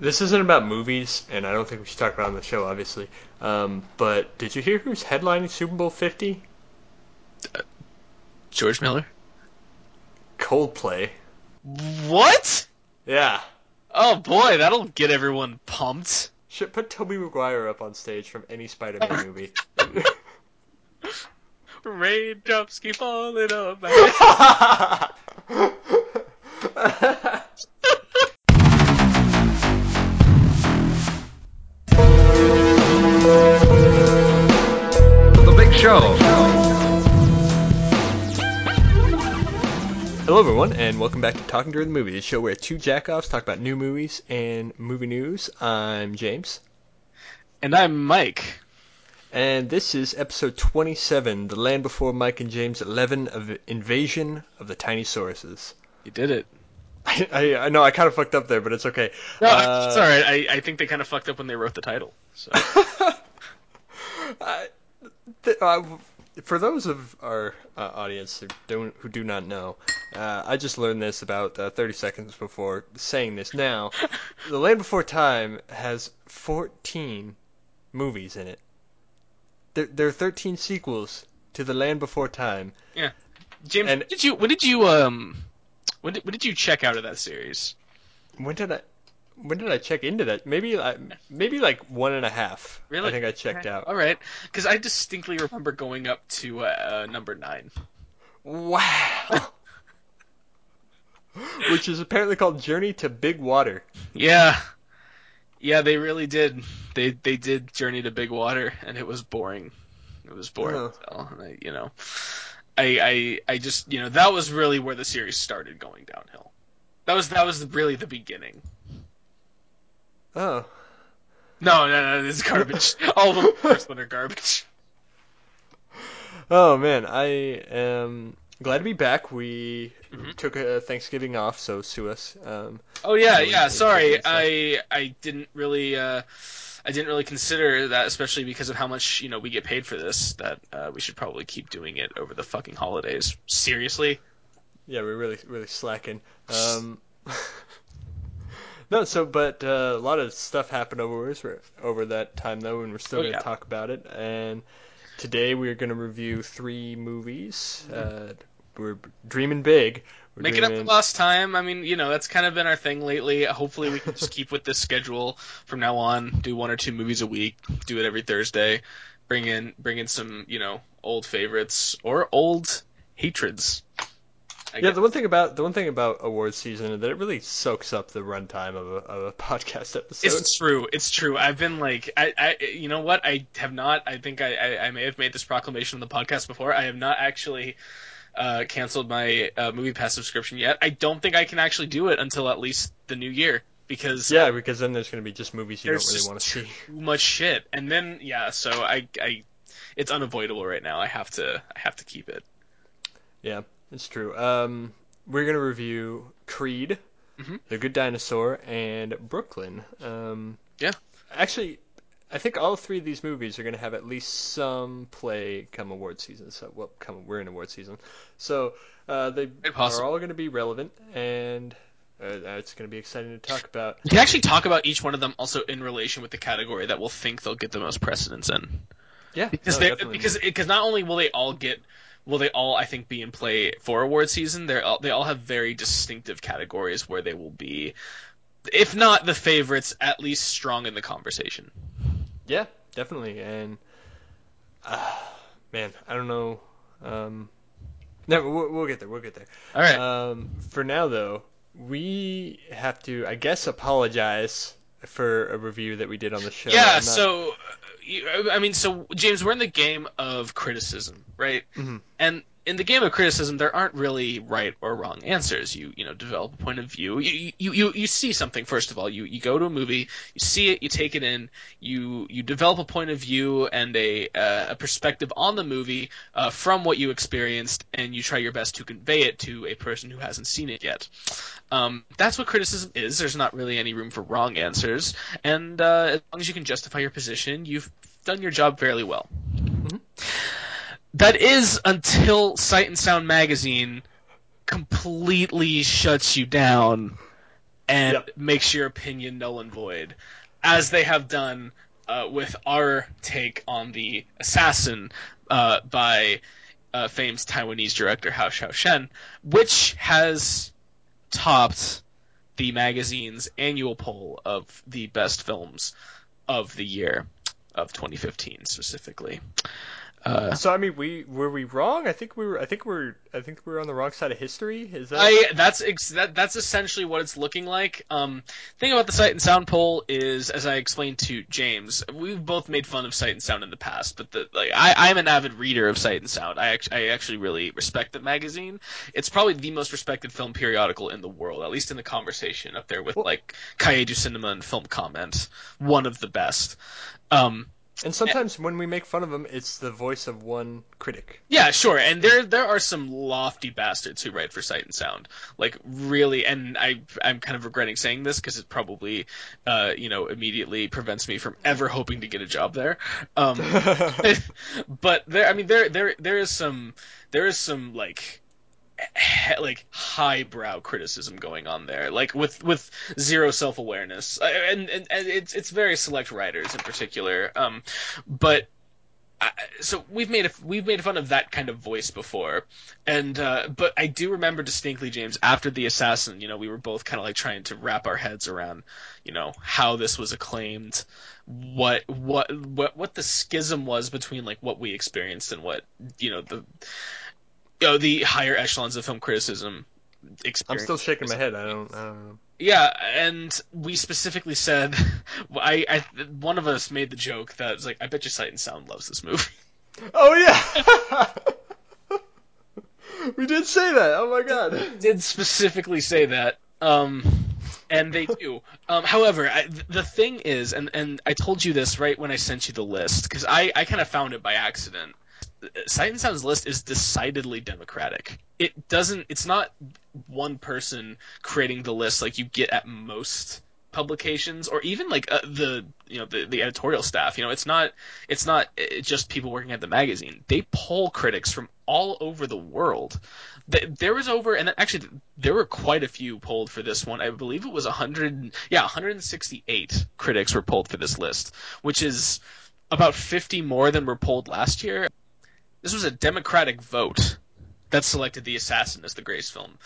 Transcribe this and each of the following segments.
This isn't about movies, and I don't think we should talk about it on the show, obviously. Um, but did you hear who's headlining Super Bowl 50? George Miller. Coldplay. What? Yeah. Oh boy, that'll get everyone pumped. Should put Tobey Maguire up on stage from any Spider-Man movie. Raindrops keep falling on my The Show. Hello, everyone, and welcome back to Talking During the Movie, the show where two jackoffs talk about new movies and movie news. I'm James, And I'm Mike. and this is episode 27, The Land Before Mike and James 11 of Invasion of the Tiny Sauruses. You did it. I, I, I know I kind of fucked up there, but it's okay. No, Uh, it's alright. I, I think they kind of fucked up when they wrote the title. So Th- uh, for those of our uh, audience who don't who do not know, uh, I just learned this about uh, 30 seconds before saying this. Now, The Land Before Time has 14 movies in it. There, there are 13 sequels to The Land Before Time. Yeah, James, And- did you when did you um when did, when did you check out of that series? When did I? When did I check into that? Maybe, I, maybe like one and a half. Really? I think I checked out. All right, because I distinctly remember going up to uh, number nine. Wow. Which is apparently called Journey to Big Water. Yeah, yeah, they really did. They they did Journey to Big Water, and it was boring. It was boring. Oh. and I, you know, I, I I just you know that was really where the series started going downhill. That was that was really the beginning. Oh. No, no, no, this is garbage. All of them first one are garbage. Oh man, I am glad to be back. We Mhm. took a Thanksgiving off, so sue us. Um, Oh yeah, yeah. Sorry, I I didn't really uh, I didn't really consider that, especially because of how much you know we get paid for this. That uh, we should probably keep doing it over the fucking holidays. Seriously. yeah, we're really really slacking. Um, no, so but uh, a lot of stuff happened over over that time though, and we're still Oh, gonna yeah. talk about it. And today we're gonna review three movies. Mm-hmm. Uh, we're dreaming big. We're Making up dreaming- for lost time. I mean, you know, that's kind of been our thing lately. Hopefully, we can just keep with this schedule from now on. Do one or two movies a week. Do it every Thursday. Bring in bring in some you know old favorites or old hatreds. I Yeah, guess. the one thing about the one thing about awards season is that it really soaks up the runtime of a, of a podcast episode. It's true. It's true. I've been like, I, I, you know what? I have not. I think I, I, I may have made this proclamation on the podcast before. I have not actually uh, canceled my uh, MoviePass subscription yet. I don't think I can actually do it until at least the new year because Yeah, because then there's going to be just movies you don't really want to see. too much shit. And then yeah, so I, I, it's unavoidable right now. I have to, I have to keep it. Yeah, it's true. Um, we're going to review Creed, Mhm. The Good Dinosaur, and Brooklyn. Um, Yeah. Actually, I think all three of these movies are going to have at least some play come award season. So, well, come we're in award season, so uh, they Quite possible. are all going to be relevant, and uh, it's going to be exciting to talk about. You can actually talk about each one of them also in relation with the category that we'll think they'll get the most precedence in. Yeah, because no, they because because not only will they all get will they all I think be in play for award season they all they all have very distinctive categories where they will be if not the favorites at least strong in the conversation. Yeah, definitely. And uh, man, I don't know. Um, no, we'll, we'll get there. We'll get there. All right. Um, for now, though, we have to, I guess, apologize for a review that we did on the show. yeah. Not- So uh, I mean, so James, we're in the game of criticism, right? Mhm. And in the game of criticism, there aren't really right or wrong answers. You you know develop a point of view. You you you, you see something first of all. You you go to a movie, you see it, you take it in, you you develop a point of view and a uh, a perspective on the movie uh, from what you experienced, and you try your best to convey it to a person who hasn't seen it yet. Um, that's what criticism is. There's not really any room for wrong answers, and uh, as long as you can justify your position, you've done your job fairly well. That is until Sight and Sound magazine completely shuts you down and Yep. makes your opinion null and void, as they have done uh, with our take on the Assassin uh, by uh, famed Taiwanese director Hou Hsiao-hsien, which has topped the magazine's annual poll of the best films of the year of 2015 specifically. Uh, So I mean, we were we wrong? I think we were. I think we're. I think we were on the wrong side of history. Is that? I that's ex- that, that's essentially what it's looking like. Um, thing about the Sight and Sound poll is, as I explained to James, we've both made fun of Sight and Sound in the past, but the, like I, I'm an avid reader of Sight and Sound. I act- I actually really respect the magazine. It's probably the most respected film periodical in the world, at least in the conversation, up there with like Cahiers du Cinema and Film Comment, one of the best. Um, and sometimes when we make fun of them, it's the voice of one critic. Yeah, sure. And there there are some lofty bastards who write for Sight and Sound. Like really and I I'm kind of regretting saying this because it probably uh you know immediately prevents me from ever hoping to get a job there. Um but there I mean there there there is some there is some like like highbrow criticism going on there. Like with with zero self-awareness. Uh, and, and and it's it's very select writers in particular. Um but I, so we've made a, we've made fun of that kind of voice before, and uh, but I do remember distinctly, James, after the assassin, you know, we were both kind of like trying to wrap our heads around, you know, how this was acclaimed, what what what what the schism was between like what we experienced and what you know the you know, the higher echelons of film criticism I'm still shaking my head. I don't. I don't know. Yeah, and we specifically said, I, I one of us made the joke that was like, I bet you Sight and Sound loves this movie. Oh yeah. we did say that. Oh my god. did specifically say that. Um, and they do. Um, however, I, the thing is, and, and I told you this right when I sent you the list, because I, I kind of found it by accident. Sight and Sound's list is decidedly democratic. It doesn't. It's not one person creating the list like you get at most publications, or even like uh, the you know the, the editorial staff. You know, it's not it's not uh, just people working at the magazine. They poll critics from all over the world. There was over, and actually there were quite a few polled for this one. I believe it was 100, yeah, 168 critics were polled for this list, which is about 50 more than were polled last year. This was a democratic vote that selected The Assassin as the greatest film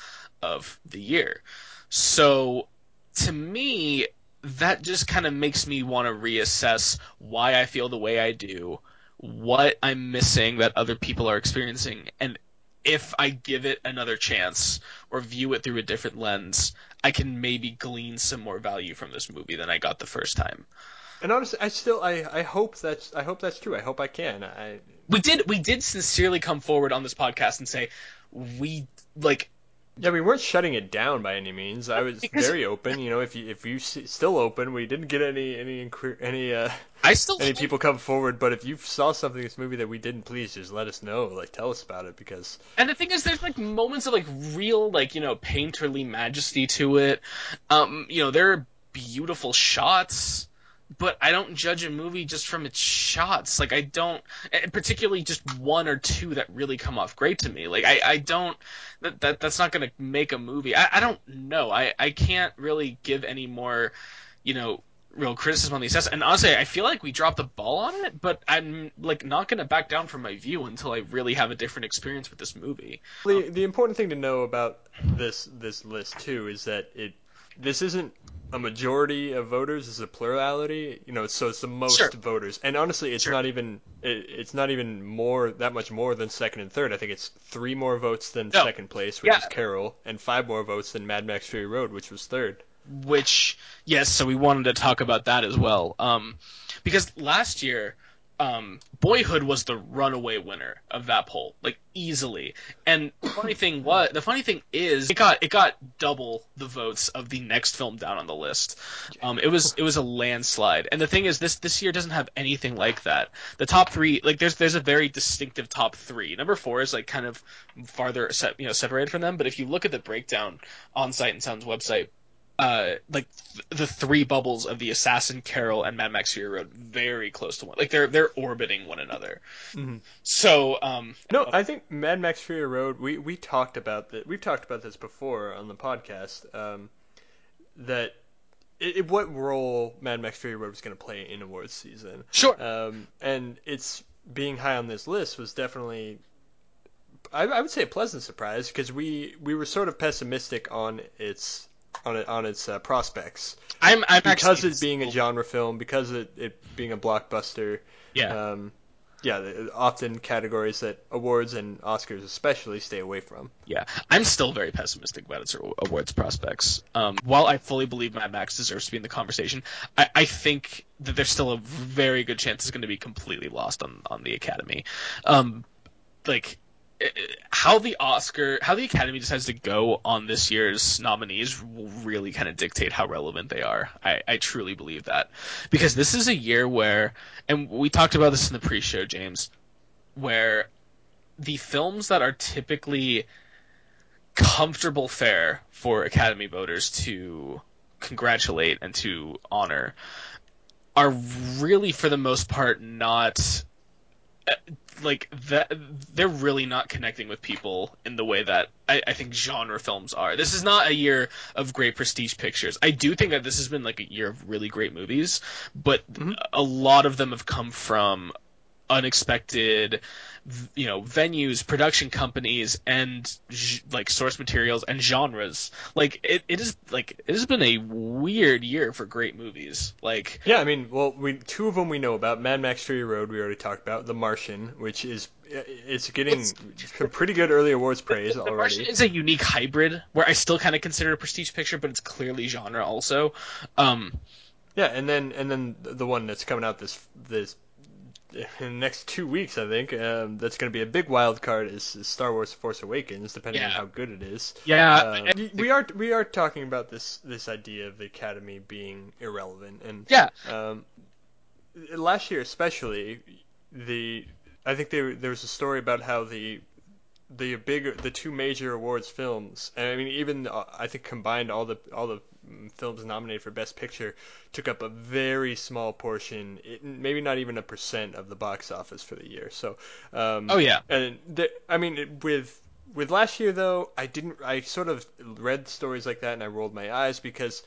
of the year. So, to me, that just kind of makes me want to reassess why I feel the way I do, what I'm missing that other people are experiencing, and if I give it another chance or view it through a different lens, I can maybe glean some more value from this movie than I got the first time. And honestly, I still. I. I hope that's. I hope that's true. I hope I can. I. We did we did sincerely come forward on this podcast and say we like Yeah, we weren't shutting it down by any means. I was Because- very open. You know, if you if you still open, we didn't get any any any uh I still any people come forward. But if you saw something in this movie that we didn't, please just let us know. Like, tell us about it because And the thing is, there's like moments of like real, like you know, painterly majesty to it. Um, you know, there are beautiful shots, but I don't judge a movie just from its shots. Like I don't, particularly just one or two that really come off great to me. Like I, I don't. That, that that's not gonna make a movie. I, I don't know. I I can't really give any more, you know. Real criticism on the assessment, and honestly, I feel like we dropped the ball on it. But I'm like not gonna back down from my view until I really have a different experience with this movie. the the important thing to know about this this list too is that it this isn't a majority of voters. is a plurality. You know, so it's the most Sure. voters. And honestly, it's Sure. not even it, it's not even more that much more than second and third. I think it's three more votes than No. second place, which Yeah. is Carol, and five more votes than Mad Max Fury Road, which was third. which yes, so we wanted to talk about that as well. Um, because last year, um, Boyhood was the runaway winner of that poll, like easily. And the funny thing was, the funny thing is, it got it got double the votes of the next film down on the list. Um, it was it was a landslide. And the thing is, this this year doesn't have anything like that. The top three, like there's there's a very distinctive top three. Number four is like kind of farther you know separated from them. But if you look at the breakdown on Sight and Sound's website, uh, like th- the three bubbles of the Assassin, Carol, and Mad Max Fury Road very close to one. Like they're they're orbiting one another. Mhm. So um, No, I think Mad Max Fury Road. We we talked about that. We've talked about this before on the podcast. Um, that it, it, what role Mad Max Fury Road was going to play in awards season. Sure. Um, and it's being high on this list was definitely, I, I would say, a pleasant surprise because we we were sort of pessimistic on its on it on its uh, prospects. I'm, I'm because it being a genre film, because it, it being a blockbuster. Yeah. Um, yeah, often categories that awards and Oscars especially stay away from. Yeah, I'm still very pessimistic about its awards prospects. Um, while I fully believe Mad Max deserves to be in the conversation, I, I think that there's still a very good chance it's going to be completely lost on on the Academy. Um, like how the Oscar, how the Academy decides to go on this year's nominees will really kind of dictate how relevant they are. I, I truly believe that because this is a year where, and we talked about this in the pre-show, James, where the films that are typically comfortable fare for Academy voters to congratulate and to honor are really, for the most part, not like that they're really not connecting with people in the way that I, I, think genre films are. This is not a year of great prestige pictures. I do think that this has been like a year of really great movies, but mm-hmm. a lot of them have come from unexpected you know venues production companies and like source materials and genres. Like it, it is like it has been a weird year for great movies. Like yeah i mean well we two of them we know about. Mad max fury road we already talked about. The martian which is it's getting it's, pretty good early awards praise the, the already. martian is a unique hybrid where i still kind of consider it a prestige picture but it's clearly genre also. Um yeah, and then and then the one that's coming out this this in the next two weeks, I think um, that's going to be a big wild card is, is Star Wars: Force Awakens, depending yeah. on how good it is. Yeah, um, we are we are talking about this this idea of the Academy being irrelevant, and yeah, um, last year especially, the I think there there was a story about how the the bigger the two major awards films, and I mean even uh, I think combined all the all the films nominated for Best Picture took up a very small portion, maybe not even a percent of the box office for the year. So, um, oh yeah, and the, I mean with with last year though, I didn't. I sort of read stories like that and I rolled my eyes because.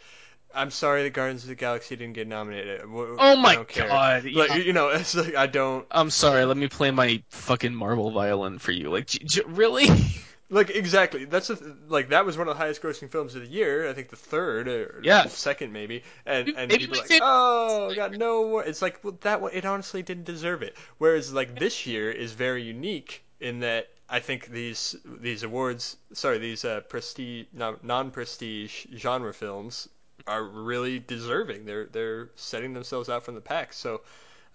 I'm sorry the Guardians of the Galaxy didn't get nominated. Oh my god! Like, yeah. you know, it's like I don't. I'm sorry. Let me play my fucking marble violin for you. Like, j- j- really? Like exactly, that's a, like that was one of the highest grossing films of the year. I think the third or yeah. second maybe. And and maybe people are like, oh, got no. It's like well, that it honestly didn't deserve it. Whereas like this year is very unique in that I think these these awards, sorry, these uh, prestige non prestige genre films are really deserving. They're they're setting themselves out from the pack. So.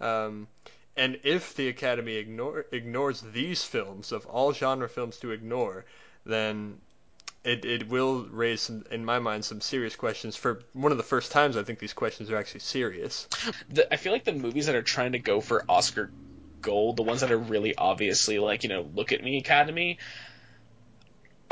Um, and if the Academy ignore, ignores these films, of all genre films to ignore, then it, it will raise, some, in my mind, some serious questions. For one of the first times, I think these questions are actually serious. The, I feel like the movies that are trying to go for Oscar gold, the ones that are really obviously like, you know, look at me Academy,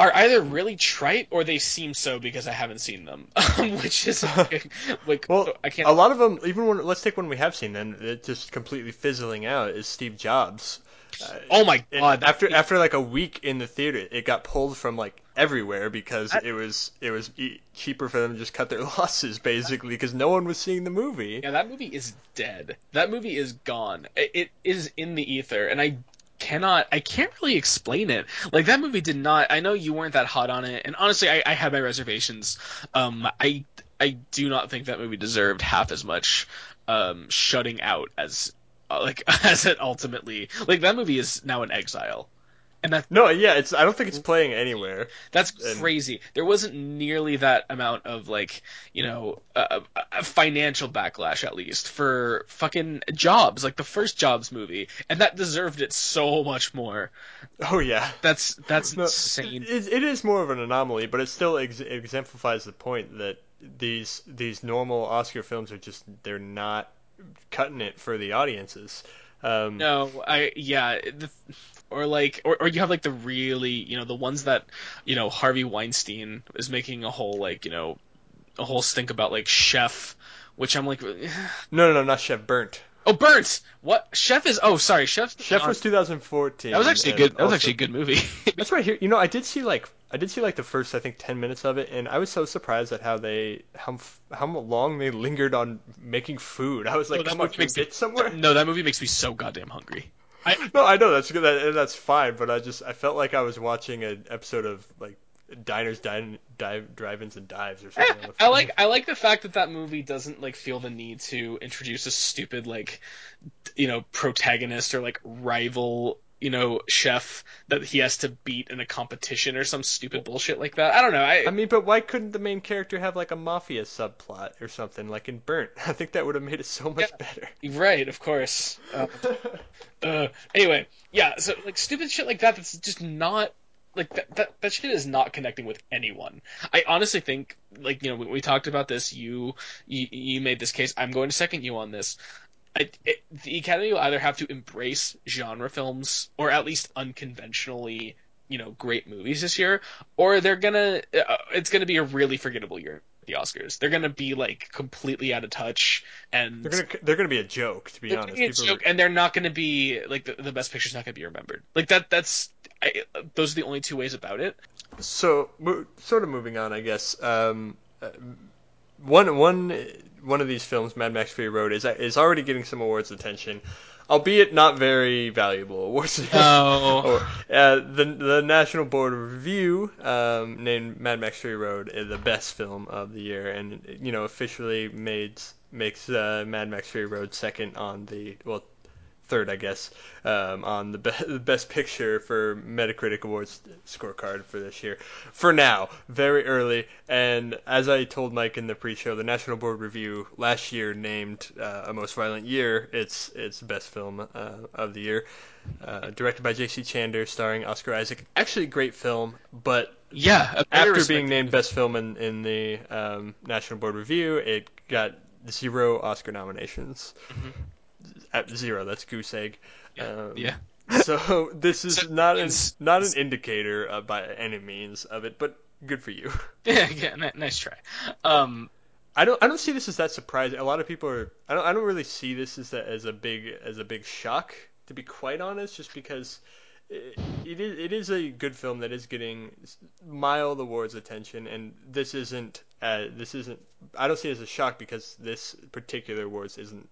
are either really trite or they seem so because I haven't seen them, which is like well, I can't. A lot of them, even when let's take one we have seen, then it just completely fizzling out is Steve Jobs. Uh, oh my god! After after like a week in the theater, it got pulled from like everywhere because that, it was it was cheaper for them to just cut their losses basically because no one was seeing the movie. Yeah, that movie is dead. That movie is gone. It, it is in the ether, and I cannot I can't really explain it. Like that movie did not I know you weren't that hot on it and honestly I, I had my reservations. Um I I do not think that movie deserved half as much um shutting out as uh, like as it ultimately like that movie is now in exile. And that no, yeah, it's. I don't think it's playing anywhere. That's and, crazy. There wasn't nearly that amount of like, you know, a financial backlash at least for fucking Jobs, like the first Jobs movie, and that deserved it so much more. Oh yeah, that's that's no, insane. It, it is more of an anomaly, but it still ex- exemplifies the point that these these normal Oscar films are just they're not cutting it for the audiences. Um, no, I yeah. The, or like or, or you have like the really you know the ones that you know Harvey Weinstein is making a whole like you know a whole stink about like Chef, which I'm like, no, no, no, not Chef, Burnt. Oh, Burnt. What Chef is? Oh, sorry, Chef. Chef was 2014. That was actually good. That was also, actually a good movie. that's right here. You know, I did see like I did see like the first I think ten minutes of it, and I was so surprised at how they how how long they lingered on making food. I was like, that come on, movie can we get somewhere? No, that movie makes me so goddamn hungry. No, I know that's good, that, and that's fine, but I just I felt like I was watching an episode of like diners, dine, dive, drive-ins, and dives or something. on eh, I like I like the fact that that movie doesn't like feel the need to introduce a stupid like you know protagonist or like rival you know chef that he has to beat in a competition or some stupid bullshit like that. I don't know. I, I mean, but why couldn't the main character have like a mafia subplot or something like in Burnt? I think that would have made it so much better. right, of course. Um, uh, anyway, yeah. So like stupid shit like that. That's just not like that, that. That shit is not connecting with anyone. I honestly think like you know we, we talked about this. You, you you made this case. I'm going to second you on this. I, it, the Academy will either have to embrace genre films or at least unconventionally, you know, great movies this year, or they're gonna. Uh, it's gonna be a really forgettable year. at The Oscars. They're gonna be like completely out of touch, and They're gonna they're gonna be a joke to be they're honest. gonna be joke, and they're not to be like the, the best picture's not going to be remembered. Like that. That's I, those are the only two ways about it. So, mo- sort of moving on, I guess. Um, uh, one one one of these films, Mad Max Fury Road, is is already getting some awards attention, albeit not very valuable awards. Oh, Or, uh, the the National Board of Review um, named Mad Max Fury Road the best film of the year, and you know officially made makes uh, Mad Max Fury Road second on the well third I guess um, on the be- best picture for Metacritic Awards scorecard for this year. For now, very early, and as I told Mike in the pre-show, the National Board Review last year named uh, A Most Violent Year its its best film uh, of the year. Uh, directed by J.C. Chandor, starring Oscar Isaac. Actually, a great film, but yeah. after being named best film in, in the um, National Board Review, it got zero Oscar nominations. At zero, that's goose egg. Um, yeah. So this is So not an, not an indicator uh, by any means of it, but good for you. Yeah, yeah, nice try. Um, I don't I don't see this as that surprising. A lot of people are I don't I don't really see this as a, as a big as a big shock to be quite honest, just because it, is it is a good film that is getting mild awards attention, and this isn't uh, this isn't I don't see it as a shock because this particular awards isn't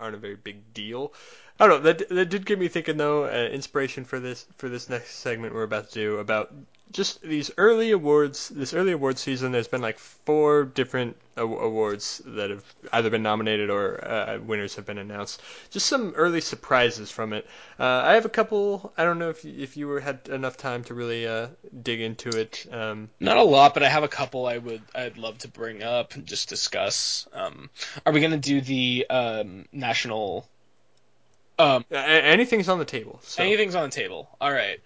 aren't a very big deal. I don't know that that did get me thinking though. Uh, inspiration for this for this next segment we're about to do about just these early awards, this early award season, there's been like four different awards that have either been nominated or uh, winners have been announced. Just some early surprises from it. Uh, I have a couple. I don't know if you, if you were had enough time to really uh, dig into it. Um, not a lot, but I have a couple I would I'd love to bring up and just discuss. Um, are we going to do the um, national? Um, anything's on the table. So. anything's on the table. All right.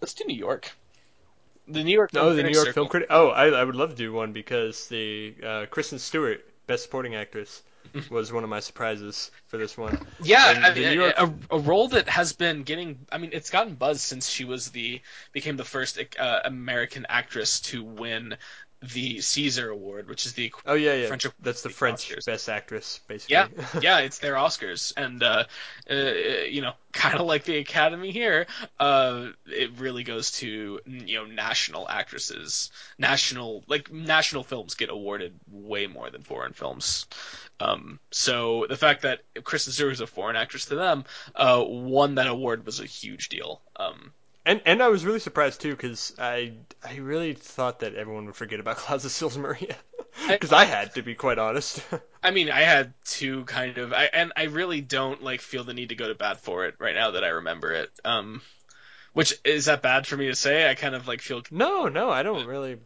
Let's do New York. The New York. Oh, Film the New York Circle. Film Critic. Oh, I, I would love to do one because the uh, Kristen Stewart, Best Supporting Actress, was one of my surprises for this one. Yeah, I mean, York- a, a role that has been getting. I mean, it's gotten buzz since she was the became the first uh, American actress to win the César Award, which is the Oh yeah, yeah. French- That's the the French Oscars. Best Actress, basically. yeah, yeah, it's their Oscars, and uh, uh, you know, kind of like the Academy here, uh, it really goes to you know national actresses, national like national films get awarded way more than foreign films. Um, so the fact that Kristen Stewart is a foreign actress to them, uh, won that award was a huge deal. Um, And and I was really surprised too because I I really thought that everyone would forget about Clouds of Sils Maria because I had to be quite honest. I mean, I had two kind of, I, and I really don't like feel the need to go to bat for it right now that I remember it. Um, which is that bad for me to say? I kind of like feel, no, no, I don't really.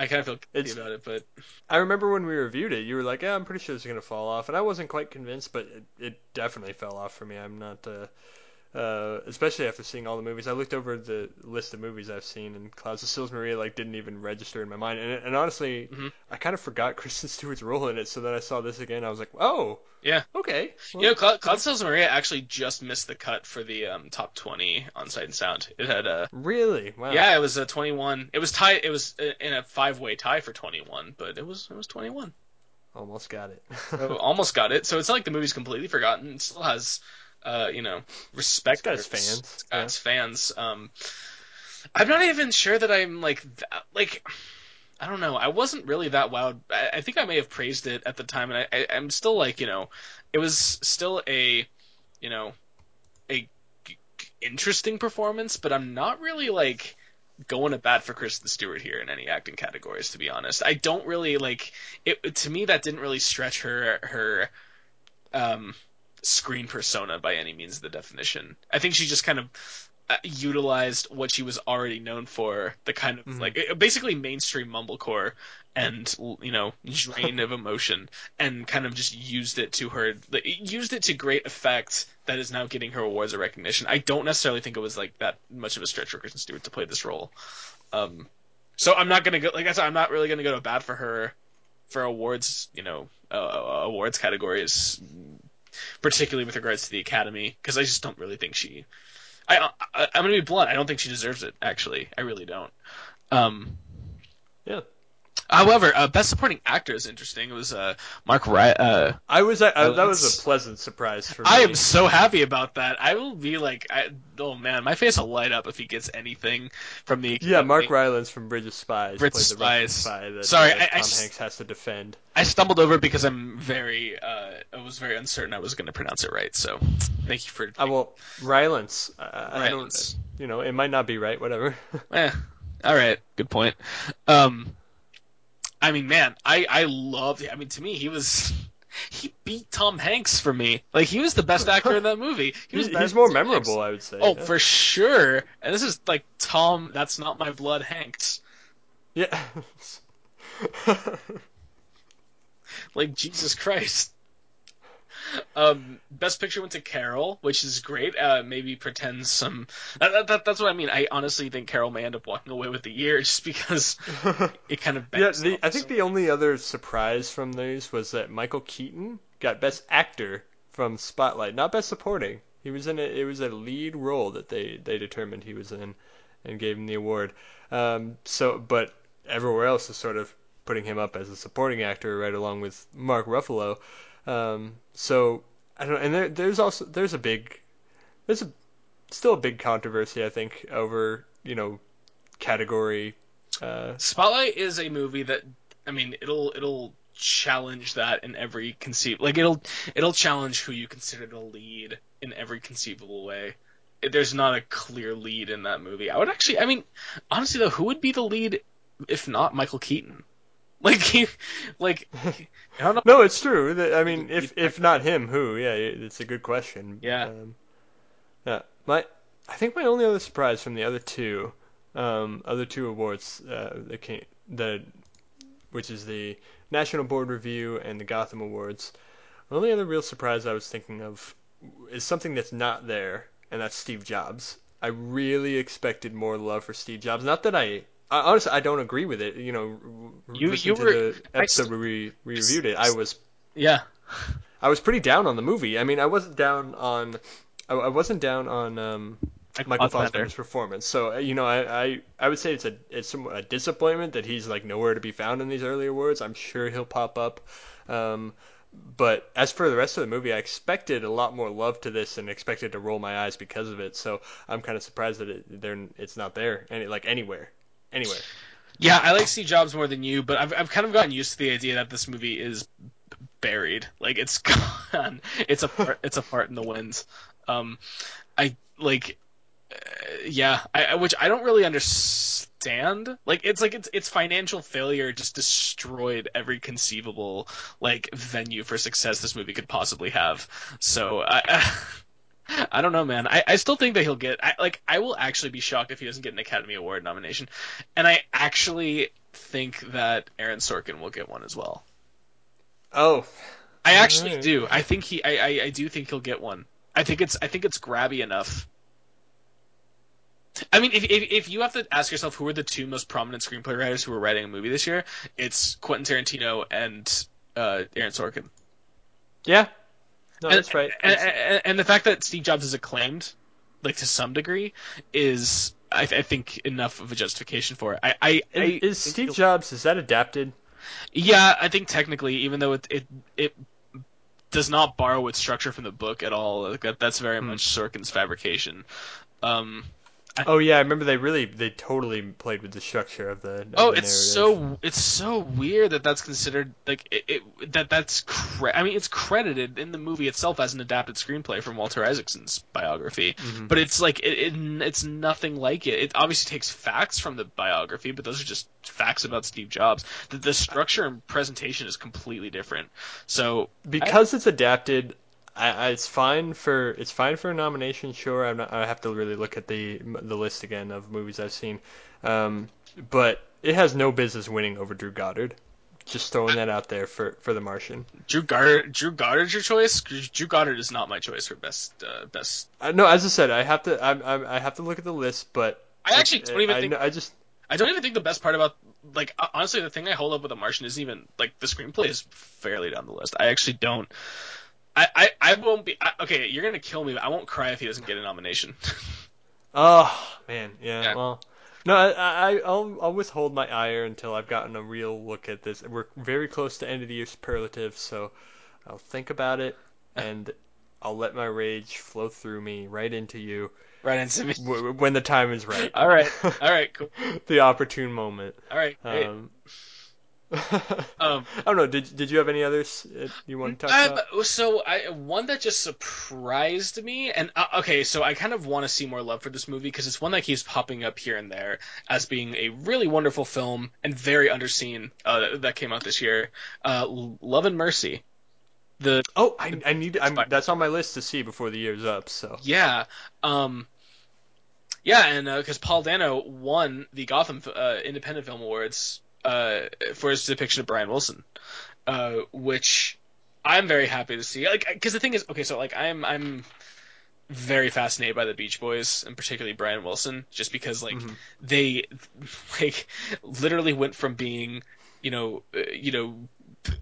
I kind of feel It's- about it, but I remember when we reviewed it, you were like, "Yeah, I'm pretty sure it's gonna fall off," and I wasn't quite convinced, but it, it definitely fell off for me. I'm not. Uh, uh, especially after seeing all the movies, I looked over the list of movies I've seen, and Clouds of Sils Maria like didn't even register in my mind. And, and honestly, Mhm. I kind of forgot Kristen Stewart's role in it. So then I saw this again, I was like, "Oh, yeah. okay." You know, Cloud, Cloud Sils Maria actually just missed the cut for the um, top 20 on Sight and Sound. It had a, Really? Wow. yeah, it was a 21. It was tie. It was uh, in a five way tie for 21, but it was it was 21. Almost got it. So almost got it. So it's not like the movie's completely forgotten. It still has, uh, you know, respect. Got fans, It's yeah. fans. Um, I'm not even sure that I'm like that, like I don't know. I wasn't really that wowed. I, I think I may have praised it at the time, and I, I, I'm still like you know, it was still a you know a g- interesting performance, but I'm not really like going to bat for Kristen Stewart here in any acting categories. To be honest, I don't really like it. To me, that didn't really stretch her her um, screen persona by any means of the definition. I think she just kind of uh, utilized what she was already known for, the kind of Mhm. like uh, basically mainstream mumblecore and you know drain of emotion, and kind of just used it to her, used it to great effect. That is now getting her awards of recognition. I don't necessarily think it was like that much of a stretch for Kristen Stewart to play this role. Um, so I'm not gonna go like I said, I'm not really gonna go to bat for her for awards, you know, uh, awards categories, particularly with regards to the Academy, because I just don't really think she. I, I I'm gonna be blunt. I don't think she deserves it. Actually, I really don't. Um, Yeah. However, uh, best supporting actor is interesting. It was uh, Mark Ry- uh, I was I, Oh, that was a pleasant surprise for me. I am so happy about that. I will be like, I, oh man, my face will light up if he gets anything from the. Yeah, Mark. Rylance from Bridge of Spies Bridge of the Spies. spy that, Sorry, that I- I Tom Hanks has to defend. I stumbled over because I'm very, uh, I was very uncertain I was going to pronounce it right. So, thank you for. Uh, well, Rylance. Uh, I don't, Rylance. you know, it might not be right. Whatever. Eh, all right, good point. Um, I mean, man, I I loved. I mean, to me, he was. He beat Tom Hanks for me. Like he was the best actor in that movie. He was He's, more memorable, I would say. Oh, yeah. for sure. And this is like Tom. That's not my blood, Hanks. yeah. Like Jesus Christ. Um, best picture went to Carol, which is great. Uh, maybe pretends some. That, that, that, that's what I mean. I honestly think Carol may end up walking away with the year just because it kind of. yeah, the, I think so the only other surprise from these was that Michael Keaton got Best Actor from Spotlight, not Best Supporting. He was in a, it was a lead role that they they determined he was in, and gave him the award. Um, so, but everywhere else is sort of putting him up as a supporting actor right along with Mark Ruffalo. Um, so I don't and there, there's also there's a big there's a still a big controversy I think over you know category. Uh, Spotlight is a movie that I mean it'll it'll challenge that in every conceive like it'll it'll challenge who you consider the lead in every conceivable way. There's not a clear lead in that movie. I would actually I mean honestly though who would be the lead if not Michael Keaton? Like he like I don't know. No, it's true. that- I mean, if if not him, who? Yeah, it's a good question. Yeah. Um, yeah. My, I think my only other surprise from the other two, um, other two awards, uh, that came, the, which is the National Board Review and the Gotham Awards. The only other real surprise I was thinking of is something that's not there, and that's Steve Jobs. I really expected more love for Steve Jobs. Not that I. I honestly, I don't agree with it. You know, You- you to were- the episode where we, we reviewed it. I was Yeah. I was pretty down on the movie. I mean, I wasn't down on, I, I wasn't down on um, Michael Fassbender. Fassbender's performance. So uh, you know, I, I, I would say it's a it's somewhat a disappointment that he's like nowhere to be found in these early awards. I'm sure he'll pop up. Um, but as for the rest of the movie, I expected a lot more love to this and expected to roll my eyes because of it. So I'm kind of surprised that it, it's not there, any like anywhere, anywhere. Yeah, I like Steve Jobs more than you, but I've I've kind of gotten used to the idea that this movie is buried. Like it's gone. It's a part. It's a part in the winds. Um, I like. Uh, yeah, I, I- which I don't really understand. Like it's like it's it's financial failure just destroyed every conceivable like venue for success this movie could possibly have. So I. I don't know, man. I, I still think that he'll get. I, like, I will actually be shocked if he doesn't get an Academy Award nomination, and I actually think that Aaron Sorkin will get one as well. Oh, I actually Alright. do. I think he. I, I, I do think he'll get one. I think it's. I think it's grabby enough. I mean, if, if if you have to ask yourself who are the two most prominent screenplay writers who are writing a movie this year, it's Quentin Tarantino and uh, Aaron Sorkin. yeah. No, and, that's right. And, and, and the fact that Steve Jobs is acclaimed, like to some degree, is I, I think enough of a justification for it. I, I, I is Steve Jobs is that adapted? Yeah, I think technically, even though it it it does not borrow its structure from the book at all, like that, that's very Hmm. much Sorkin's fabrication. Um, Oh yeah, I remember they really they totally played with the structure of the. Of Oh, the it's so it's so weird that that's considered like it, it that that's cre- I mean it's credited in the movie itself as an adapted screenplay from Walter Isaacson's biography, Mhm. but it's like it, it it's nothing like it. It obviously takes facts from the biography, but those are just facts about Steve Jobs. The, the structure and presentation is completely different. So because it's adapted. I, I, it's fine for it's fine for a nomination. Sure, I'm not, I have to really look at the the list again of movies I've seen, um, but it has no business winning over Drew Goddard. Just throwing that out there for, for The Martian. Drew Goddard, Drew Goddard's your choice. Drew Goddard is not my choice for best uh, best. Uh, no, as I said, I have to I, I, I have to look at the list, but I actually don't even I, think I just I don't even think the best part about like honestly the thing I hold up with The Martian isn't even like the screenplay is fairly down the list. I actually don't. I, I, I won't be I, okay. You're gonna kill me, but I won't cry if he doesn't get a nomination. Oh man, yeah. Yeah. Well, no, I, I I'll I'll withhold my ire until I've gotten a real look at this. We're very close to end of the year superlative, so I'll think about it and I'll let my rage flow through me right into you right into me. when the time is right. All right, all right, cool. the opportune moment. All right. Um, Um, I don't know. Did did you have any others uh, you want to talk Um, about? so I one that just surprised me, and uh, okay, so I kind of want to see more love for this movie because it's one that keeps popping up here and there as being a really wonderful film and very underseen uh, that came out this year. Uh, Love and Mercy. The Oh, I I need. I'm, that's on my list to see before the year's up. So yeah, um, yeah, and because Paul Dano won the Gotham uh, Independent Film Awards uh, for his depiction of Brian Wilson, uh, which I'm very happy to see. Like, because the thing is, okay, so like I'm I'm very fascinated by the Beach Boys and particularly Brian Wilson, just because like Mhm. they like literally went from being you know uh, you know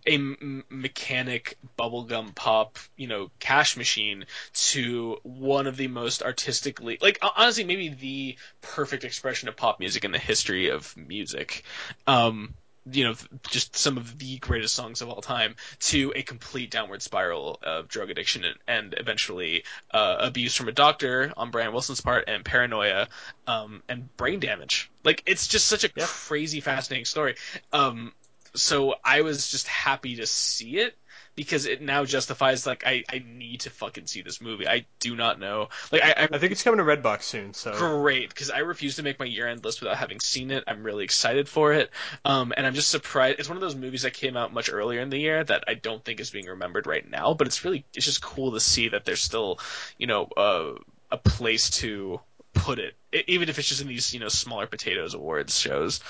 a m- mechanic bubblegum pop you know cash machine to one of the most artistically like honestly maybe the perfect expression of pop music in the history of music um you know just some of the greatest songs of all time to a complete downward spiral of drug addiction and, and eventually uh, abuse from a doctor on Brian Wilson's part and paranoia um, and brain damage. Like it's just such a Yeah. crazy, fascinating story. Um, so I was just happy to see it because it now justifies like I, I need to fucking see this movie. I do not know. Like I, I I think it's coming to Redbox soon. So great because I refuse to make my year end list without having seen it. I'm really excited for it, um, and I'm just surprised. It's one of those movies that came out much earlier in the year that I don't think is being remembered right now. But it's really it's just cool to see that there's still you know uh, a place to put it, even if it's just in these you know smaller potatoes awards shows.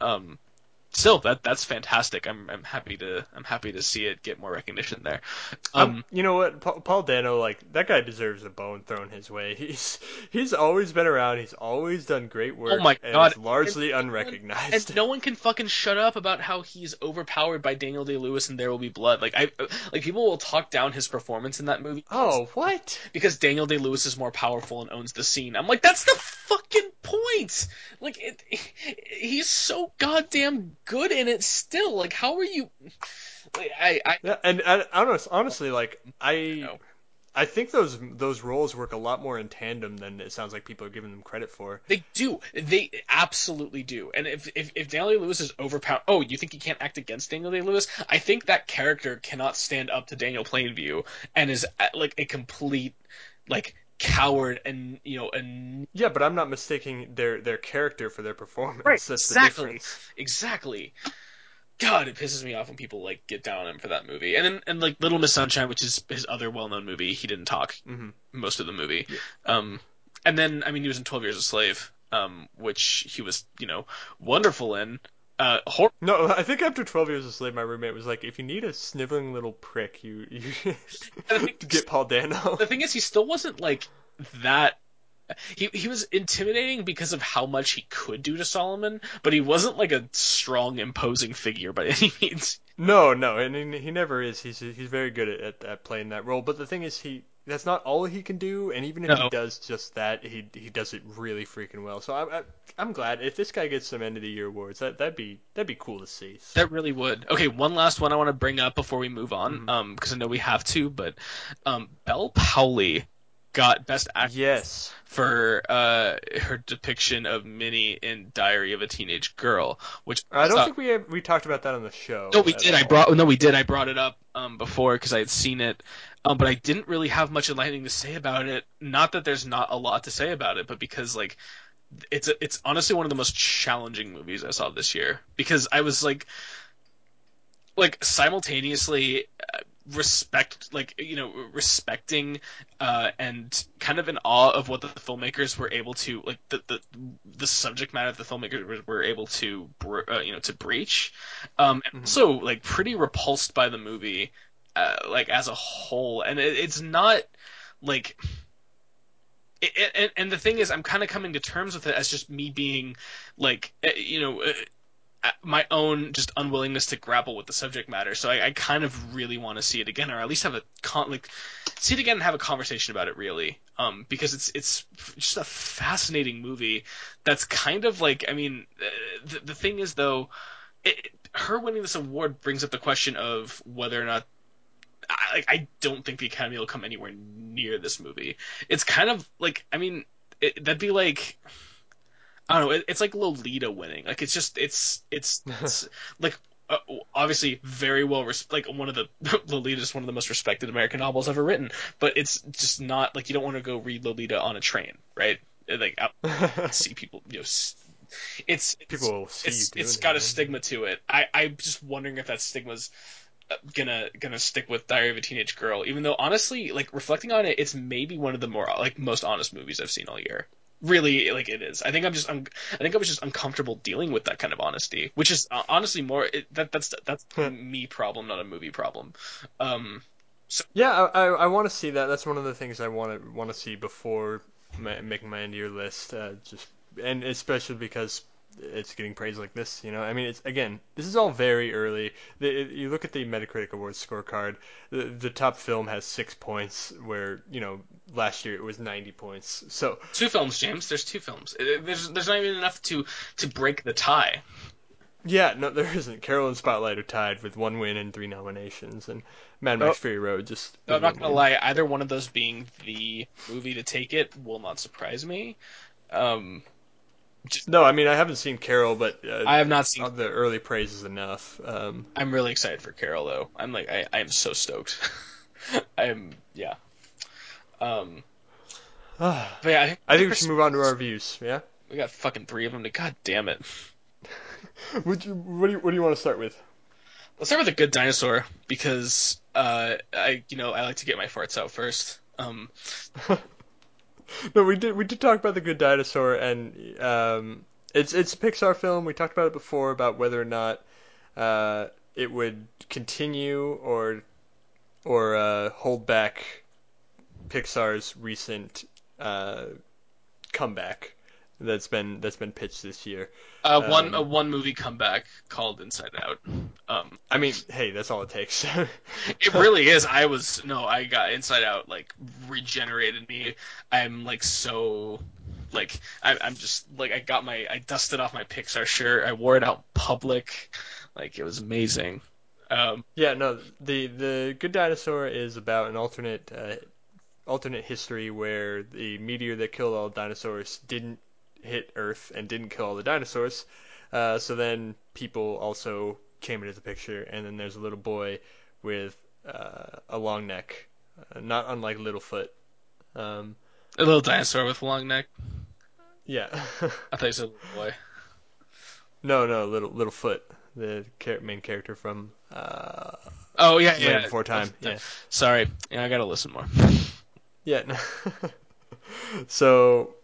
Um, still, that that's fantastic. I'm I'm happy to I'm happy to see it get more recognition there. Um, Um, you know what, Pa- Paul Dano, like that guy deserves a bone thrown his way. He's he's always been around. He's always done great work. Oh my and God. largely And- unrecognized. and no one can fucking shut up about how he's overpowered by Daniel Day Lewis and There Will Be Blood. Like I, like people will talk down his performance in that movie. oh, what? because Daniel Day Lewis is more powerful and owns the scene. I'm like, that's the fucking point. Like, it, he's so goddamn good in it still. Like, how are you? Like, I, I, Yeah, and, and honest, honestly, like I, know. I think those those roles work a lot more in tandem than it sounds like people are giving them credit for. They do. They absolutely do. And if if, if Daniel Lewis is overpowered, oh, you think he can't act against Daniel Day Lewis? I think that character cannot stand up to Daniel Plainview and is like a complete like coward and you know and Yeah, but I'm not mistaking their their character for their performance. Right, That's exactly. the difference. exactly. God, it pisses me off when people like get down on him for that movie. And then and like Little Miss Sunshine, which is his other well-known movie, he didn't talk Mhm. most of the movie. Yeah. Um, and then I mean he was in Twelve Years a Slave, um, which he was you know wonderful in. Uh, hor- No, I think after 12 Years a Slave, my roommate was like, if you need a sniveling little prick, you you get Paul Dano. the thing is, he still wasn't like that. He he was intimidating because of how much he could do to Solomon, but he wasn't like a strong, imposing figure by any means. No, no, and he, he never is. He's he's very good at, at, at playing that role. But the thing is, he that's not all he can do. And even if No. he does just that, he he does it really freaking well. So I'm I, I'm glad if this guy gets some end of the year awards. That that'd be that'd be cool to see. So- That really would. Okay, one last one I want to bring up before we move on, Mhm. um, because I know we have to, but um, Bel Powley got Best Actress Yes. for uh, her depiction of Minnie in Diary of a Teenage Girl, which I don't think we we talked about that on the show. No, we did. I brought no, we did. I brought it up um, before because I had seen it, um, but I didn't really have much enlightening to say about it. Not that there's not a lot to say about it, but because like it's a, it's honestly one of the most challenging movies I saw this year because I was like like simultaneously uh, respect like you know respecting uh, and kind of in awe of what the filmmakers were able to like the the, the subject matter the filmmakers were, were able to br- uh, you know to breach um and Mhm. also like pretty repulsed by the movie uh, like as a whole and it, it's not like it, it- and, the thing is i'm kind of coming to terms with it as just me being like uh, you know uh, my own just unwillingness to grapple with the subject matter. So I, I kind of really want to see it again, or at least have a con- like see it again and have a conversation about it. Really, um, because it's it's just a fascinating movie. That's kind of like I mean, uh, the the thing is though, it, her winning this award brings up the question of whether or not. I, like, I don't think the Academy will come anywhere near this movie. It's kind of like I mean, it, that'd be like I don't know. It, it's like Lolita winning. Like it's just it's it's, it's like uh, obviously very well res- like one of the Lolita is one of the most respected American novels ever written. But it's just not like you don't want to go read Lolita on a train, right? Like out see people. You know, it's, it's People it's it's got it, a stigma to it. I I'm just wondering if that stigma's uh, gonna gonna stick with Diary of a Teenage Girl. Even though honestly, like reflecting on it, it's maybe one of the more like most honest movies I've seen all year. Really, like it is. I think I'm just I'm, I think I was just uncomfortable dealing with that kind of honesty, which is uh, honestly more it, that that's that's a me problem, not a movie problem. Um, Yeah, I, I, I want to see that. That's one of the things I want to want to see before ma- making my end of year list. Uh, just and especially because it's getting praise like this. You know, I mean, it's again, this is all very early. The, it- you look at the Metacritic Awards scorecard. The, the top film has six points, where you know last year it was 90 points. So two films, James. There's two films. Uh, There's there's not even enough to to break the tie. yeah, no, there isn't. Carol and Spotlight are tied with one win and three nominations, and Mad Max Fury Road just. No, I'm not gonna win. lie. Either one of those being the movie to take it will not surprise me. Um, No, I mean I haven't seen Carol, but uh, I have not seen. the early praise is enough. Um, I'm really excited for Carol though. I'm like I I am so stoked. I'm yeah. Um, I but yeah, think we should move on to our views. Yeah. We got fucking three of them. To god damn it. Would you, what do you What do you want to start with? Let's start with a good dinosaur because uh I you know I like to get my farts out first. Um, no, we did we did talk about the Good Dinosaur, and um, it's it's a Pixar film. We talked about it before about whether or not uh, it would continue or or uh, hold back Pixar's recent uh, comeback that's been that's been pitched this year. uh, one Um, a one movie comeback called Inside Out. Um, I mean, hey, that's all it takes. It really is. I was no, I got Inside Out like regenerated me. I'm like so like I, I'm just like I got my I dusted off my Pixar shirt. I wore it out public. Like it was amazing. Um, Yeah, no, the the Good Dinosaur is about an alternate uh, alternate history where the meteor that killed all dinosaurs didn't hit Earth and didn't kill all the dinosaurs. Uh, so then people also came into the picture, and then there's a little boy with uh, a long neck, uh, not unlike Littlefoot. Um, a little dinosaur with a long neck. yeah, I thought you said little boy. no, no, little Littlefoot, the char- main character from uh, Oh yeah, Land yeah. Before Time. Yeah. Sorry, yeah, I gotta listen more. Yeah. so,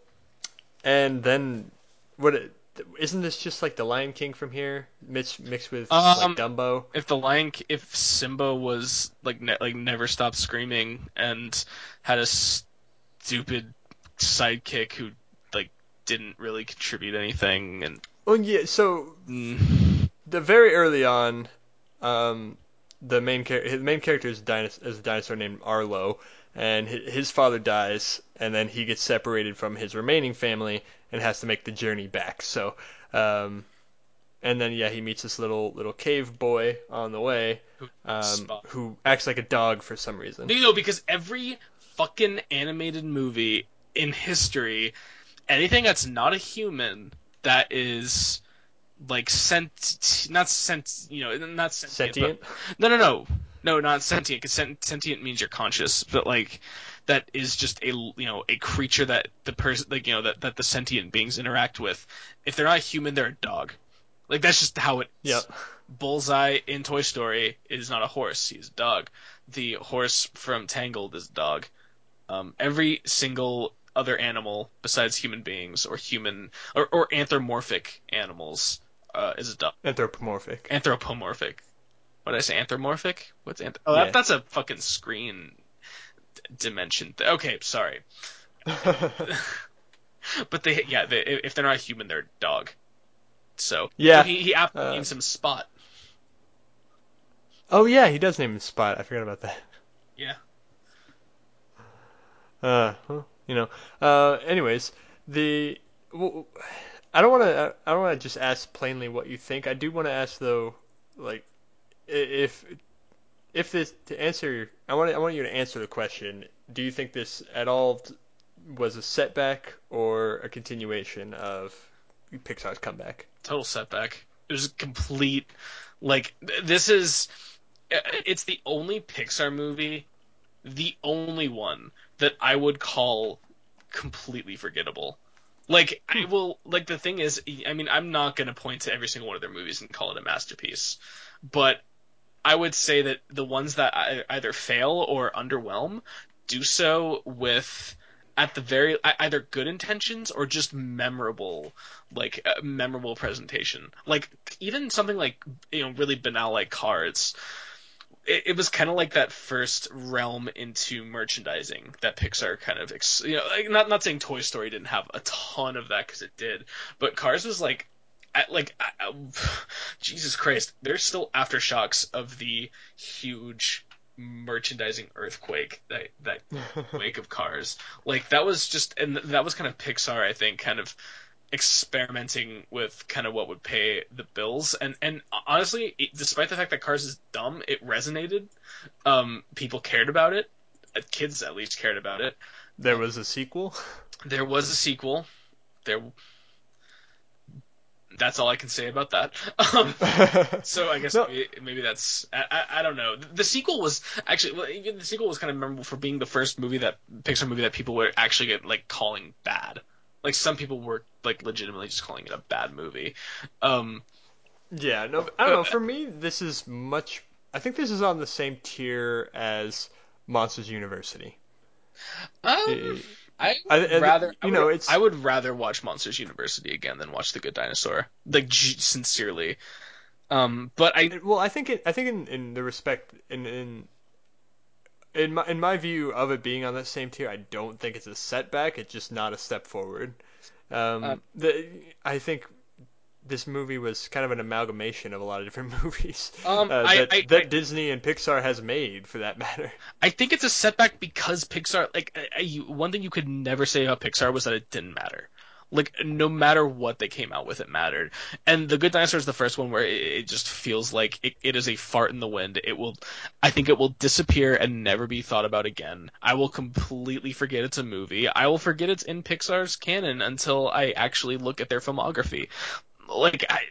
and then what? It, isn't this just like the Lion King from here, mixed mixed with Um, like Dumbo? if the lion, if Simba was like ne- like never stopped screaming and had a stupid sidekick who like didn't really contribute anything and Oh yeah. So mm, the very early on, um, the main char- his main character is a, dinos- is a dinosaur named Arlo, and his father dies, and then he gets separated from his remaining family and has to make the journey back. So, um, and then yeah, he meets this little little cave boy on the way, Who- um, who acts like a dog for some reason. No, no, because every fucking animated movie in history. Anything that's not a human that is like sent, not sent, you know, not sentient. Sentient? But, no, no, no, no, not sentient. Because sentient means you're conscious, but like that is just a you know a creature that the person like you know that that the sentient beings interact with. If they're not human, they're a dog. Like that's just how it. Yep. Bullseye in Toy Story is not a horse; he's a dog. The horse from Tangled is a dog. Um, every single other animal besides human beings or human or, or anthropomorphic animals uh, is a dog. Anthropomorphic. Anthropomorphic. What did I say? Anthropomorphic? What's anth- Oh, Yeah. that's a fucking screen d- dimension. Th- okay, sorry. But they, yeah, they, if they're not human, they're dog. So Yeah. so he he aptly Uh, names him Spot. oh yeah, he does name him Spot. I forgot about that. Yeah. Uh, well, you know. Uh, anyways, the w- I don't want to. I don't want to just ask plainly what you think. I do want to ask though, like, if if this to answer. I want I want you to answer the question. Do you think this at all was a setback or a continuation of Pixar's comeback? total setback. It was a complete like this is uh, it's the only Pixar movie, the only one that I would call completely forgettable. Like I will like the thing is I mean I'm not going to point to every single one of their movies and call it a masterpiece, but I would say that the ones that either fail or underwhelm do so with at the very either good intentions or just memorable like uh, memorable presentation. Like even something like you know really banal like Cars it, it was kind of like that first realm into merchandising that Pixar kind of ex- you know like, not not saying Toy Story didn't have a ton of that because it did but Cars was like at, like I- I- Jesus Christ there's still aftershocks of the huge merchandising earthquake that that wake of Cars. Like that was just and that was kind of Pixar I think kind of experimenting with kind of what would pay the bills. And and honestly it, despite the fact that cars is dumb it resonated. Um people cared about it. Uh, kids at least cared about it. There was a sequel. there was a sequel. There that's all i can say about that um, so i guess No. maybe, maybe that's I, I, I don't know the sequel was actually well, the sequel was kind of memorable for being the first movie that pixar movie that people were actually get, like calling bad like some people were like legitimately just calling it a bad movie um Yeah, no, I don't know. For me, this is much. I think this is on the same tier as Monsters University. Um, I I- would and, rather, I you would, know, it's- I would rather watch Monsters University again than watch The Good Dinosaur. Like sincerely, um, but I, Well, I think it, I think in, in the respect in in in my in my view of it being on that same tier, I don't think it's a setback. It's just not a step forward. Um, Uh, the I think this movie was kind of an amalgamation of a lot of different movies Um, uh, that, I- that I- Disney and Pixar has made, for that matter. I think it's a setback because Pixar. Like, one thing you could never say about Pixar was that it didn't matter. Like, no matter what they came out with, it mattered. And The Good Dinosaur is the first one where it, it just feels like it, it is a fart in the wind. It will, I think it will disappear and never be thought about again. I will completely forget it's a movie. I will forget it's in Pixar's canon until I actually look at their filmography. Like, I,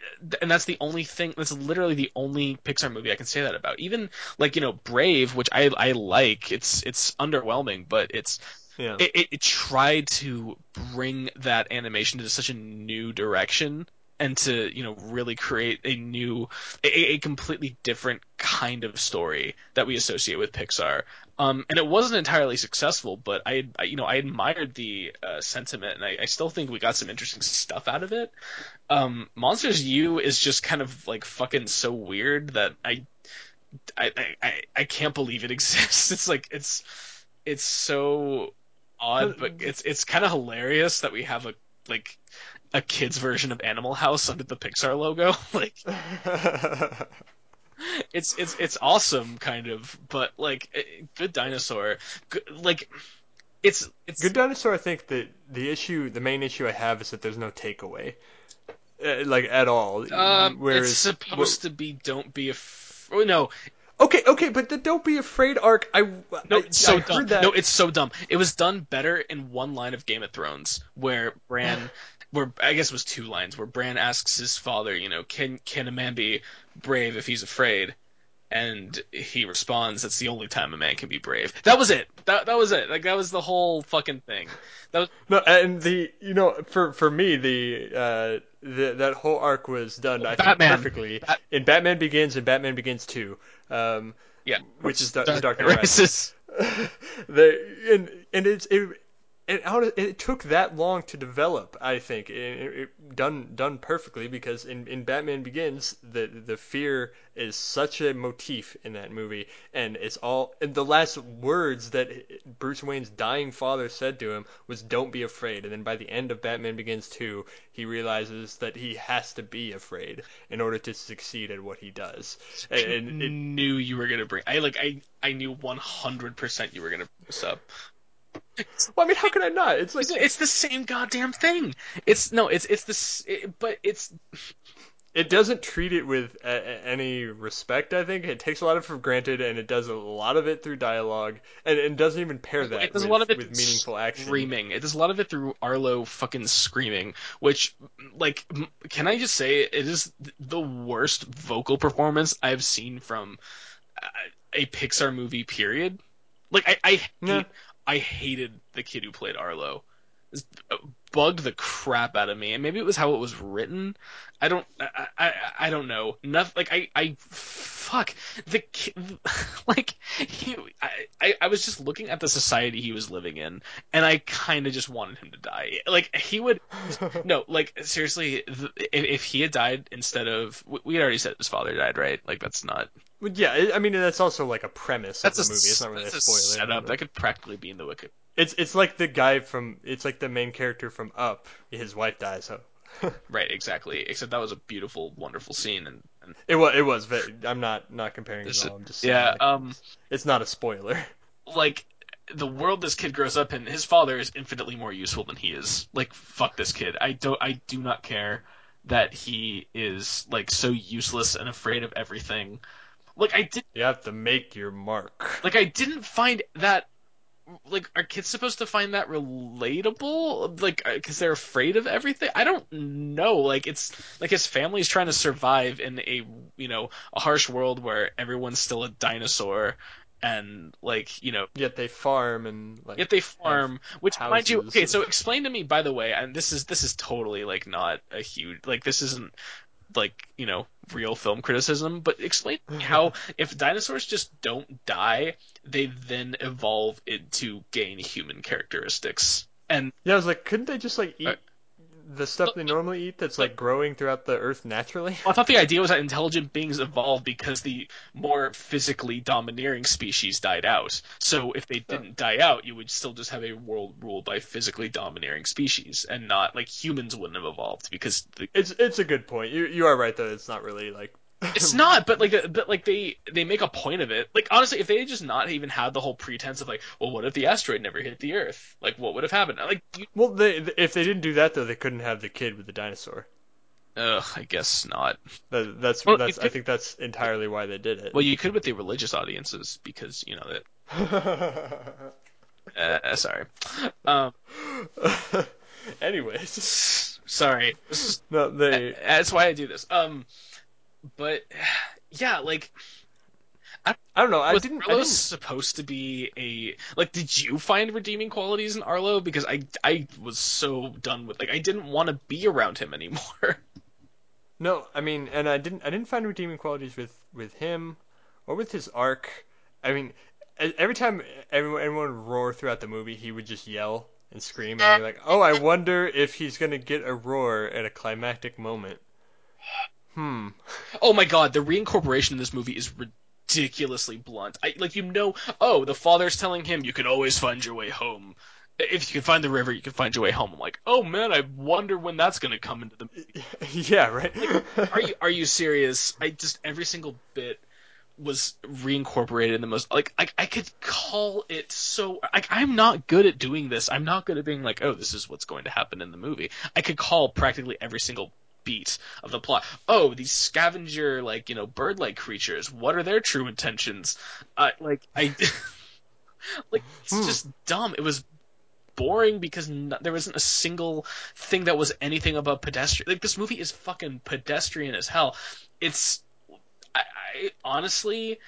and that's the only thing. That's literally the only Pixar movie I can say that about. Even like you know, Brave, which I I like. It's it's underwhelming, but it's Yeah. it, it, it tried to bring that animation to such a new direction and to you know really create a new a, a completely different kind of story that we associate with Pixar. Um, and it wasn't entirely successful, but I, I you know I admired the uh, sentiment, and I, I still think we got some interesting stuff out of it. Um, Monsters U is just kind of like fucking so weird that I I, I- I, can't believe it exists. It's like it's it's so odd, but it's it's kind of hilarious that we have a like a kids version of Animal House under the Pixar logo. like it's it's it's awesome, kind of, but like eh, Good Dinosaur, good, like it's it's Good Dinosaur, I think that the issue, the main issue I have is that there's no takeaway, uh, like at all. um, Whereas it's supposed to be don't be a f- oh, no Okay, okay, but the "Don't Be Afraid" arc, I No, I, it's so I dumb. that. No, it's so dumb. It was done better in one line of Game of Thrones where Bran, where I guess it was two lines, where Bran asks his father, you know, can can a man be brave if he's afraid? And he responds, "That's the only time a man can be brave." That was it. That that was it. Like that was the whole fucking thing. That was No, and the you know for for me the uh the, that whole arc was done I think perfectly Bat- in Batman Begins and Batman Begins Two, um, yeah, which is the, Dark Dark Knight Rises. Rises. the and and it's it. It, how did- it took that long to develop, I think, it, it, done done perfectly because in, in Batman Begins, the the fear is such a motif in that movie, and it's all and the last words that Bruce Wayne's dying father said to him was "Don't be afraid," and then by the end of Batman Begins two, he realizes that he has to be afraid in order to succeed at what he does, and, and it, knew you were gonna bring. I like I I knew 100% you were gonna bring this up. Well, I mean, how can I not? It's like It's, it's the same goddamn thing. It's no, it's it's this, it, but it's it doesn't treat it with a, a- any respect. I think it takes a lot of it for granted, and it does a lot of it through dialogue, and it doesn't even pair that it does with, a lot of it with through meaningful action. screaming. It does a lot of it through Arlo fucking screaming, which like can I just say it is the worst vocal performance I've seen from uh, a Pixar movie. Period. Like I I hate, Yeah. I hated the kid who played Arlo. It bugged the crap out of me, and maybe it was how it was written. I don't, I, I, I don't know. Nothing. Like I, I, fuck the kid. Like he, I, I, I was just looking at the society he was living in, and I kind of just wanted him to die. Like he would, no, like seriously, if, if he had died instead of, we- we had already said his father died, right? Like that's not. Well, yeah, I mean that's also like a premise That's of a, the movie. It's not really a a spoiler. setup. That could practically be in the wiki. It's it's like the guy from it's like the main character from Up. His wife dies. So Right, exactly. Except that was a beautiful, wonderful scene, and, and it was it was. Very, I'm not not comparing it at all. I'm just yeah, like, um, it's not a spoiler. like the world this kid grows up in, his father is infinitely more useful than he is. Like, fuck this kid. I don't, I do not care that he is like so useless and afraid of everything. Like, I did, You have to make your mark. like, I didn't find that. Like, are kids supposed to find that relatable? Like, uh, because they're afraid of everything? I don't know. Like, it's like his family's trying to survive in a, you know, a harsh world where everyone's still a dinosaur, and like, you know, Yet they farm and like. Yet they farm, which mind you, okay. So explain to me, by the way, and this is this is totally like not a huge like this isn't like you know real film criticism, but explain how if dinosaurs just don't die, they then evolve into gain human characteristics. And Yeah, I was like, couldn't they just like eat Uh, the stuff they normally eat that's like growing throughout the earth naturally? I thought the idea was that intelligent beings evolved because the more physically domineering species died out. So if they didn't die out, you would still just have a world ruled by physically domineering species, and not like humans wouldn't have evolved because the It's it's a good point. You you are right though. It's not really like. It's not, but like, uh, but like they they make a point of it. Like honestly, if they had just not even had the whole pretense of like, well, what if the asteroid never hit the Earth? Like, what would have happened? Like, you, Well, they if they didn't do that though, they couldn't have the kid with the dinosaur. ugh, I guess not. That, that's Well, that's it- I think that's entirely why they did it. Well, you could with the religious audiences because you know that. Uh, sorry. Um, Anyways, sorry. No, they That's why I do this. Um, but yeah, like I I don't know. I didn't. I Arlo supposed to be a like? Did you find redeeming qualities in Arlo? Because I I was so done with like I didn't want to be around him anymore. No, I mean, and I didn't. I didn't find redeeming qualities with with him or with his arc. I mean, every time everyone everyone would roar throughout the movie, he would just yell and scream, and you're like, oh, I wonder if he's gonna get a roar at a climactic moment. Hmm. oh my god, the reincorporation in this movie is ridiculously blunt. I like you know. Oh, the father's telling him you can always find your way home. If you can find the river, you can find your way home. I'm like, oh man, I wonder when that's gonna come into the movie. yeah, right. are you are you serious? I just every single bit was reincorporated in the most like I I could call it so like I'm not good at doing this. I'm not good at being like, oh, this is what's going to happen in the movie. I could call practically every single beat of the plot. Oh, these scavenger like you know bird-like creatures. What are their true intentions? Uh, like I, like it's Hmm. just dumb. It was boring because no, there wasn't a single thing that was anything about pedestrian. Like this movie is fucking pedestrian as hell. It's I, I honestly,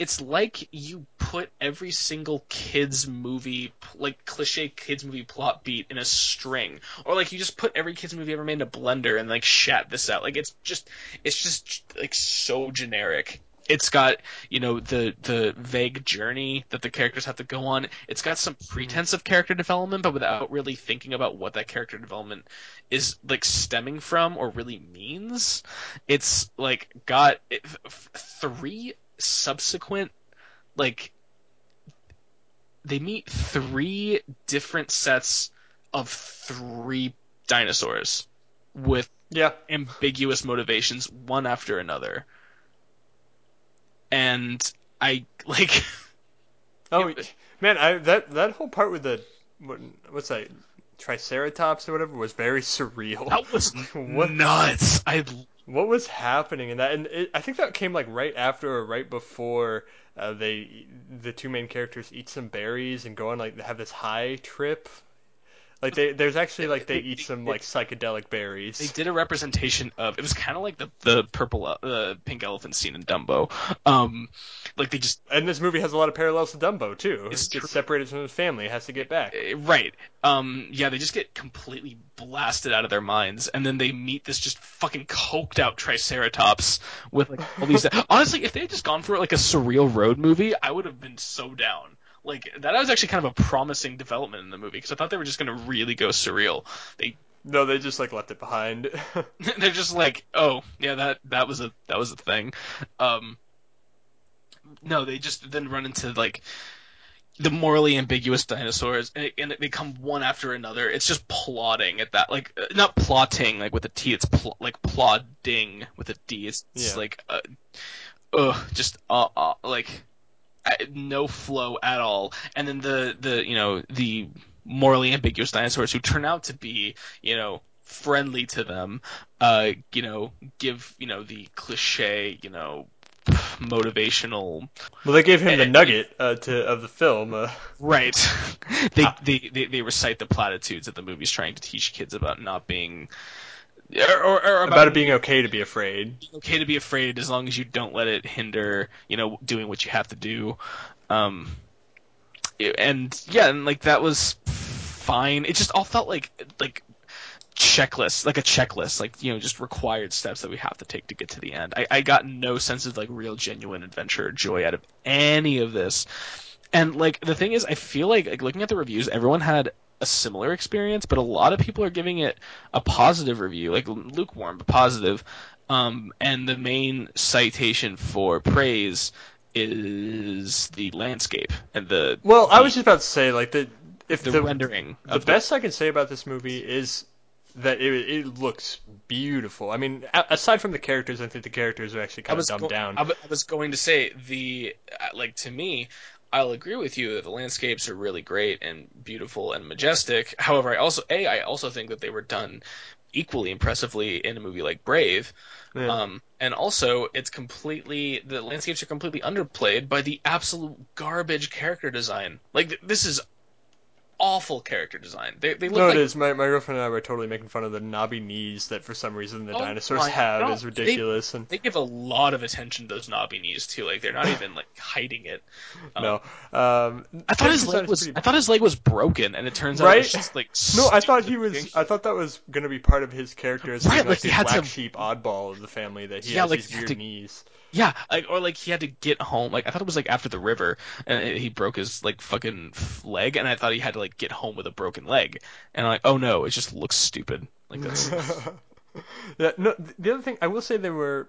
it's like you put every single kids movie like cliche kids movie plot beat in a string, or like you just put every kids movie ever made in a blender and like shat this out. Like it's just it's just like so generic. It's got you know the the vague journey that the characters have to go on. It's got some hmm. pretense of character development, but without really thinking about what that character development is like stemming from or really means. It's like got it, f- three subsequent like they meet three different sets of three dinosaurs with Yeah. ambiguous motivations one after another and i like Oh but- man, I that that whole part with the what, what's that Triceratops or whatever was very surreal. that was what nuts i what was happening in that? And it, I think that came like right after or right before uh, they the two main characters eat some berries and go on like they have this high trip. Like they there's actually like they eat some like psychedelic berries. they did a representation of it was kind of like the the purple uh, the pink elephant scene in dumbo um like they just And this movie has a lot of parallels to Dumbo too. It's It gets true. separated from his family, has to get back. Uh, Right. Um, yeah, they just get completely blasted out of their minds, and then they meet this just fucking coked out Triceratops with like all these. Honestly, if they had just gone for like a surreal road movie, I would have been so down. Like that was actually kind of a promising development in the movie because I thought they were just gonna really go surreal. They No, they just like left it behind. they're just like, oh yeah, that that was a that was a thing. Um, no, they just then run into like the morally ambiguous dinosaurs, and, it, and they come one after another. It's just plotting at that, like uh, not plotting like with a T. It's pl- like plodding with a D. It's, it's Yeah. like, uh, ugh, just uh, uh, like no flow at all. And then the the you know the morally ambiguous dinosaurs who turn out to be you know friendly to them, uh, you know, give you know the cliche, you know, motivational well, they gave him the nugget uh, to of the film. Uh, Right. they, they, they they recite the platitudes that the movie's trying to teach kids about not being or, or, or about it being okay to be afraid. okay to be afraid as long as you don't let it hinder, you know, doing what you have to do. Um and yeah, and like that was fine. It just all felt like like checklist, like a checklist, like you know, just required steps that we have to take to get to the end. I, I got no sense of like real genuine adventure or joy out of any of this. And like the thing is, I feel like, like looking at the reviews, everyone had a similar experience, but a lot of people are giving it a positive review, like lukewarm but positive. Um, and the main citation for praise is the landscape and the Well, I was just about to say like the if the, the, rendering. the best I can say about this movie is that it it looks beautiful. I mean, aside from the characters, I think the characters are actually kind of dumbed go- down. I was going to say the uh, like to me, I'll agree with you that the landscapes are really great and beautiful and majestic. However, I also a I also think that they were done equally impressively in a movie like Brave. Yeah. Um, and also, it's completely the landscapes are completely underplayed by the absolute garbage character design. Like th- this is awful character design. They they look no, like it is. My, my girlfriend and I were totally making fun of the knobby knees that for some reason the Oh dinosaurs have. God. is ridiculous. and they give a lot of attention to those knobby knees too. Like they're not even like hiding it. Um, no, um, I thought his leg was pretty- I thought his leg was broken, and it turns out Right? it was just like No, I thought he was. looking. I thought that was going to be part of his character as Right, being, like like, he the black sheep oddball of the family. That he Yeah, has like, these weird to- knees. Yeah, like or like he had to get home. Like I thought it was like after the river, and he broke his like fucking leg, and I thought he had to like get home with a broken leg, and I'm like, oh no, it just looks stupid. Like that's yeah, no. The other thing I will say there were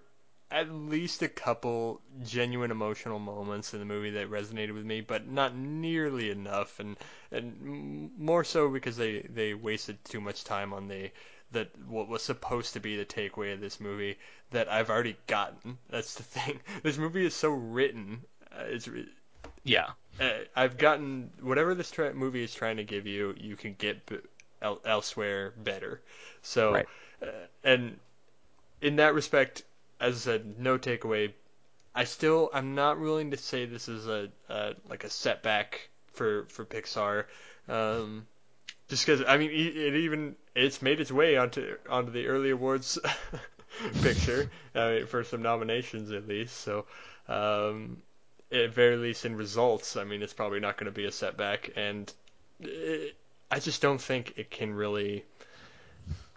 at least a couple genuine emotional moments in the movie that resonated with me, but not nearly enough, and and more so because they they wasted too much time on the that what was supposed to be the takeaway of this movie that I've already gotten. That's the thing. This movie is so written. Uh, it's yeah, uh, I've gotten whatever this tra- movie is trying to give you, you can get b- el- elsewhere better. So Right. Uh, and in that respect, as I said, no takeaway. I still I'm not willing to say this is a, a like a setback for for Pixar. Um, just because I mean it even it's made its way onto onto the early awards picture I mean, for some nominations at least. So um, at very least in results, I mean it's probably not going to be a setback, and it, I just don't think it can really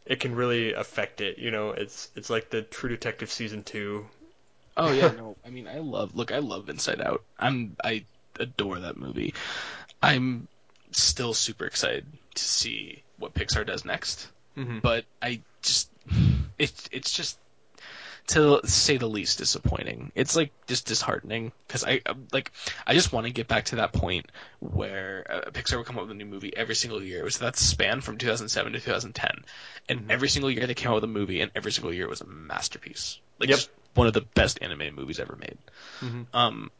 it can really affect it. You know, it's it's like the True Detective season two. Oh yeah, no. I mean, I love. Look, I love Inside Out. I'm. I adore that movie. I'm still super excited to see what Pixar does next. Mm-hmm. But I just. It's it's just to say the least disappointing. It's like just disheartening because I like I just want to get back to that point where uh, Pixar would come up with a new movie every single year. It was that span from 2007 to 2010, and Mhm. every single year they came out with a movie, and every single year it was a masterpiece. Like Yep. just one of the best animated movies ever made. Mhm. Um,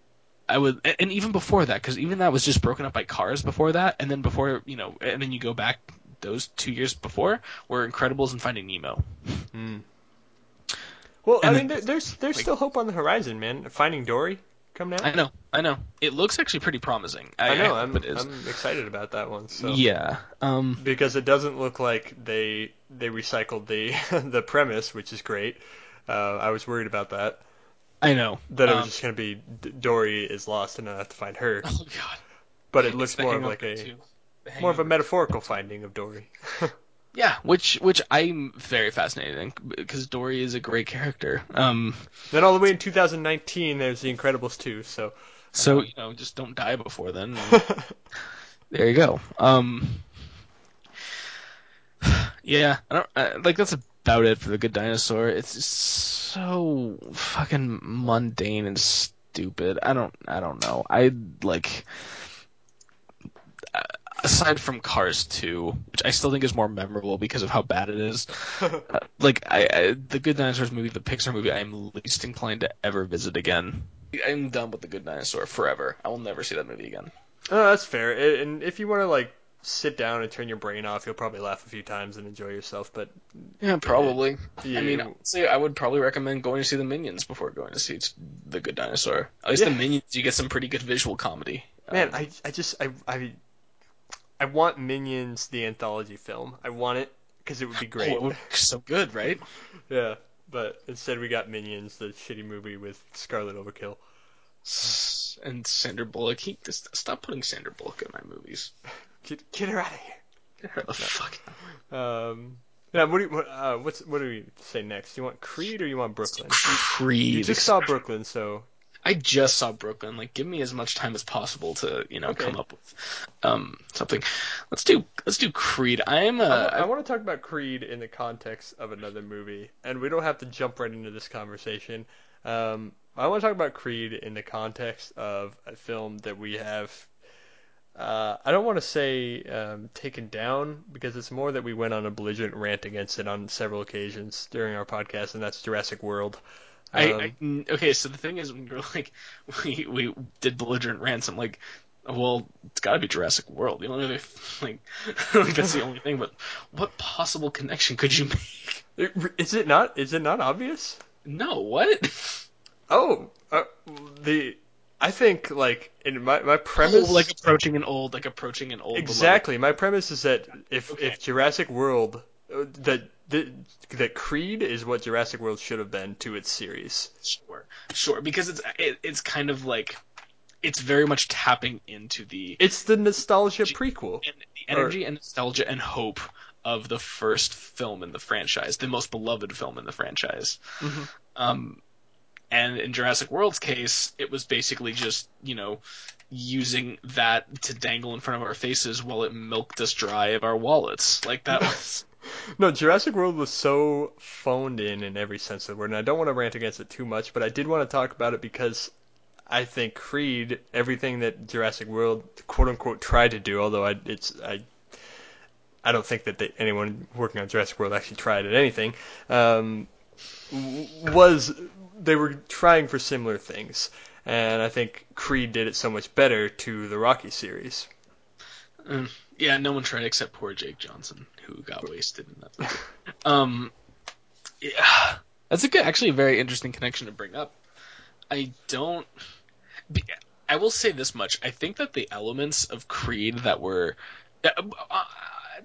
I would, and- and even before that, because even that was just broken up by Cars before that, and then before you know, and then you go back those two years before were Incredibles and Finding Nemo. Mm. Well, I mean, there, there's there's like- still hope on the horizon, man. Finding Dory coming out. I know, I know. It looks actually pretty promising. I, I know. hope I'm it is. I'm excited about that one. So. Yeah. Um. because it doesn't look like they they recycled the the premise, which is great. Uh, I was worried about that I know. that it was Um, just going to be Dory is lost and I have to find her, Oh God. but it looks more of like a too. More of a metaphorical finding of Dory. Yeah, which which I'm very fascinated in because Dory is a great character. Um. then all the way in 2019, there's The Incredibles 2. So So Uh-huh. you know, just don't die before then. there you go. Um. Yeah, I don't uh, like that's about it for the Good Dinosaur. It's just so fucking mundane and stupid. I don't I don't know. I like uh, aside from Cars 2, which I still think is more memorable because of how bad it is. uh, like I, I the Good Dinosaurs movie, the Pixar movie, I'm least inclined to ever visit again. I'm done with the Good Dinosaur forever. I will never see that movie again. oh, that's fair. A- And if you want to like sit down and turn your brain off, you'll probably laugh a few times and enjoy yourself. But Yeah, probably. yeah, I mean, honestly, I would probably recommend going to see the Minions before going to see the Good Dinosaur. At least Yeah. the Minions, you get some pretty good visual comedy. man, Um, I I just I I I want Minions the anthology film. I want it because it would be great. oh, it would so good, right? Yeah, but instead we got Minions, the shitty movie with Scarlet Overkill. And Sandra Bullock. He just stop putting Sandra Bullock in my movies. Get, get her out of here. Get her the fuck. Um, yeah, what do you, what, uh, what's what do we say next? You want Creed or you want Brooklyn? Creed. You just saw Brooklyn, so I just saw Brooklyn. Like, give me as much time as possible to, you know, Okay. come up with um something. Let's do let's do Creed. I'm uh, I, I want to talk about Creed in the context of another movie, and we don't have to jump right into this conversation. Um, I want to talk about Creed in the context of a film that we have. Uh, I don't want to say um, taken down because it's more that we went on a belligerent rant against it on several occasions during our podcast, and that's Jurassic World. I, Um, I mm, okay. So the thing is, when you're like, we we did belligerent rants. I'm like, well, it's got to be Jurassic World. The only other like, like that's the only thing. But what possible connection could you make? is it not? Is it not obvious? No, what? Oh, uh, the I think like in my my premise Oh, like approaching an old, like approaching an old. exactly. My premise is that if Okay. if Jurassic World uh, that that that Creed is what Jurassic World should have been to its series. Sure, sure, because it's it, it's kind of like, it's very much tapping into the It's the nostalgia prequel. and the energy and nostalgia and hope of the first film in the franchise, the most beloved film in the franchise. Mhm. Um, and in Jurassic World's case, it was basically just you know using that to dangle in front of our faces while it milked us dry of our wallets. Like that was. No, Jurassic World was so phoned in in every sense of the word, and I don't want to rant against it too much, but I did want to talk about it because I think Creed, everything that Jurassic World quote unquote tried to do, although I it's I I don't think that they, anyone working on Jurassic World actually tried at anything, um, was they were trying for similar things, and I think Creed did it so much better to the Rocky series. Mm, yeah, no one tried except poor Jake Johnson, who got wasted in that. Um, yeah, that's a good, actually a very interesting connection to bring up. I don't. I will say this much: I think that the elements of Creed that were, uh, uh,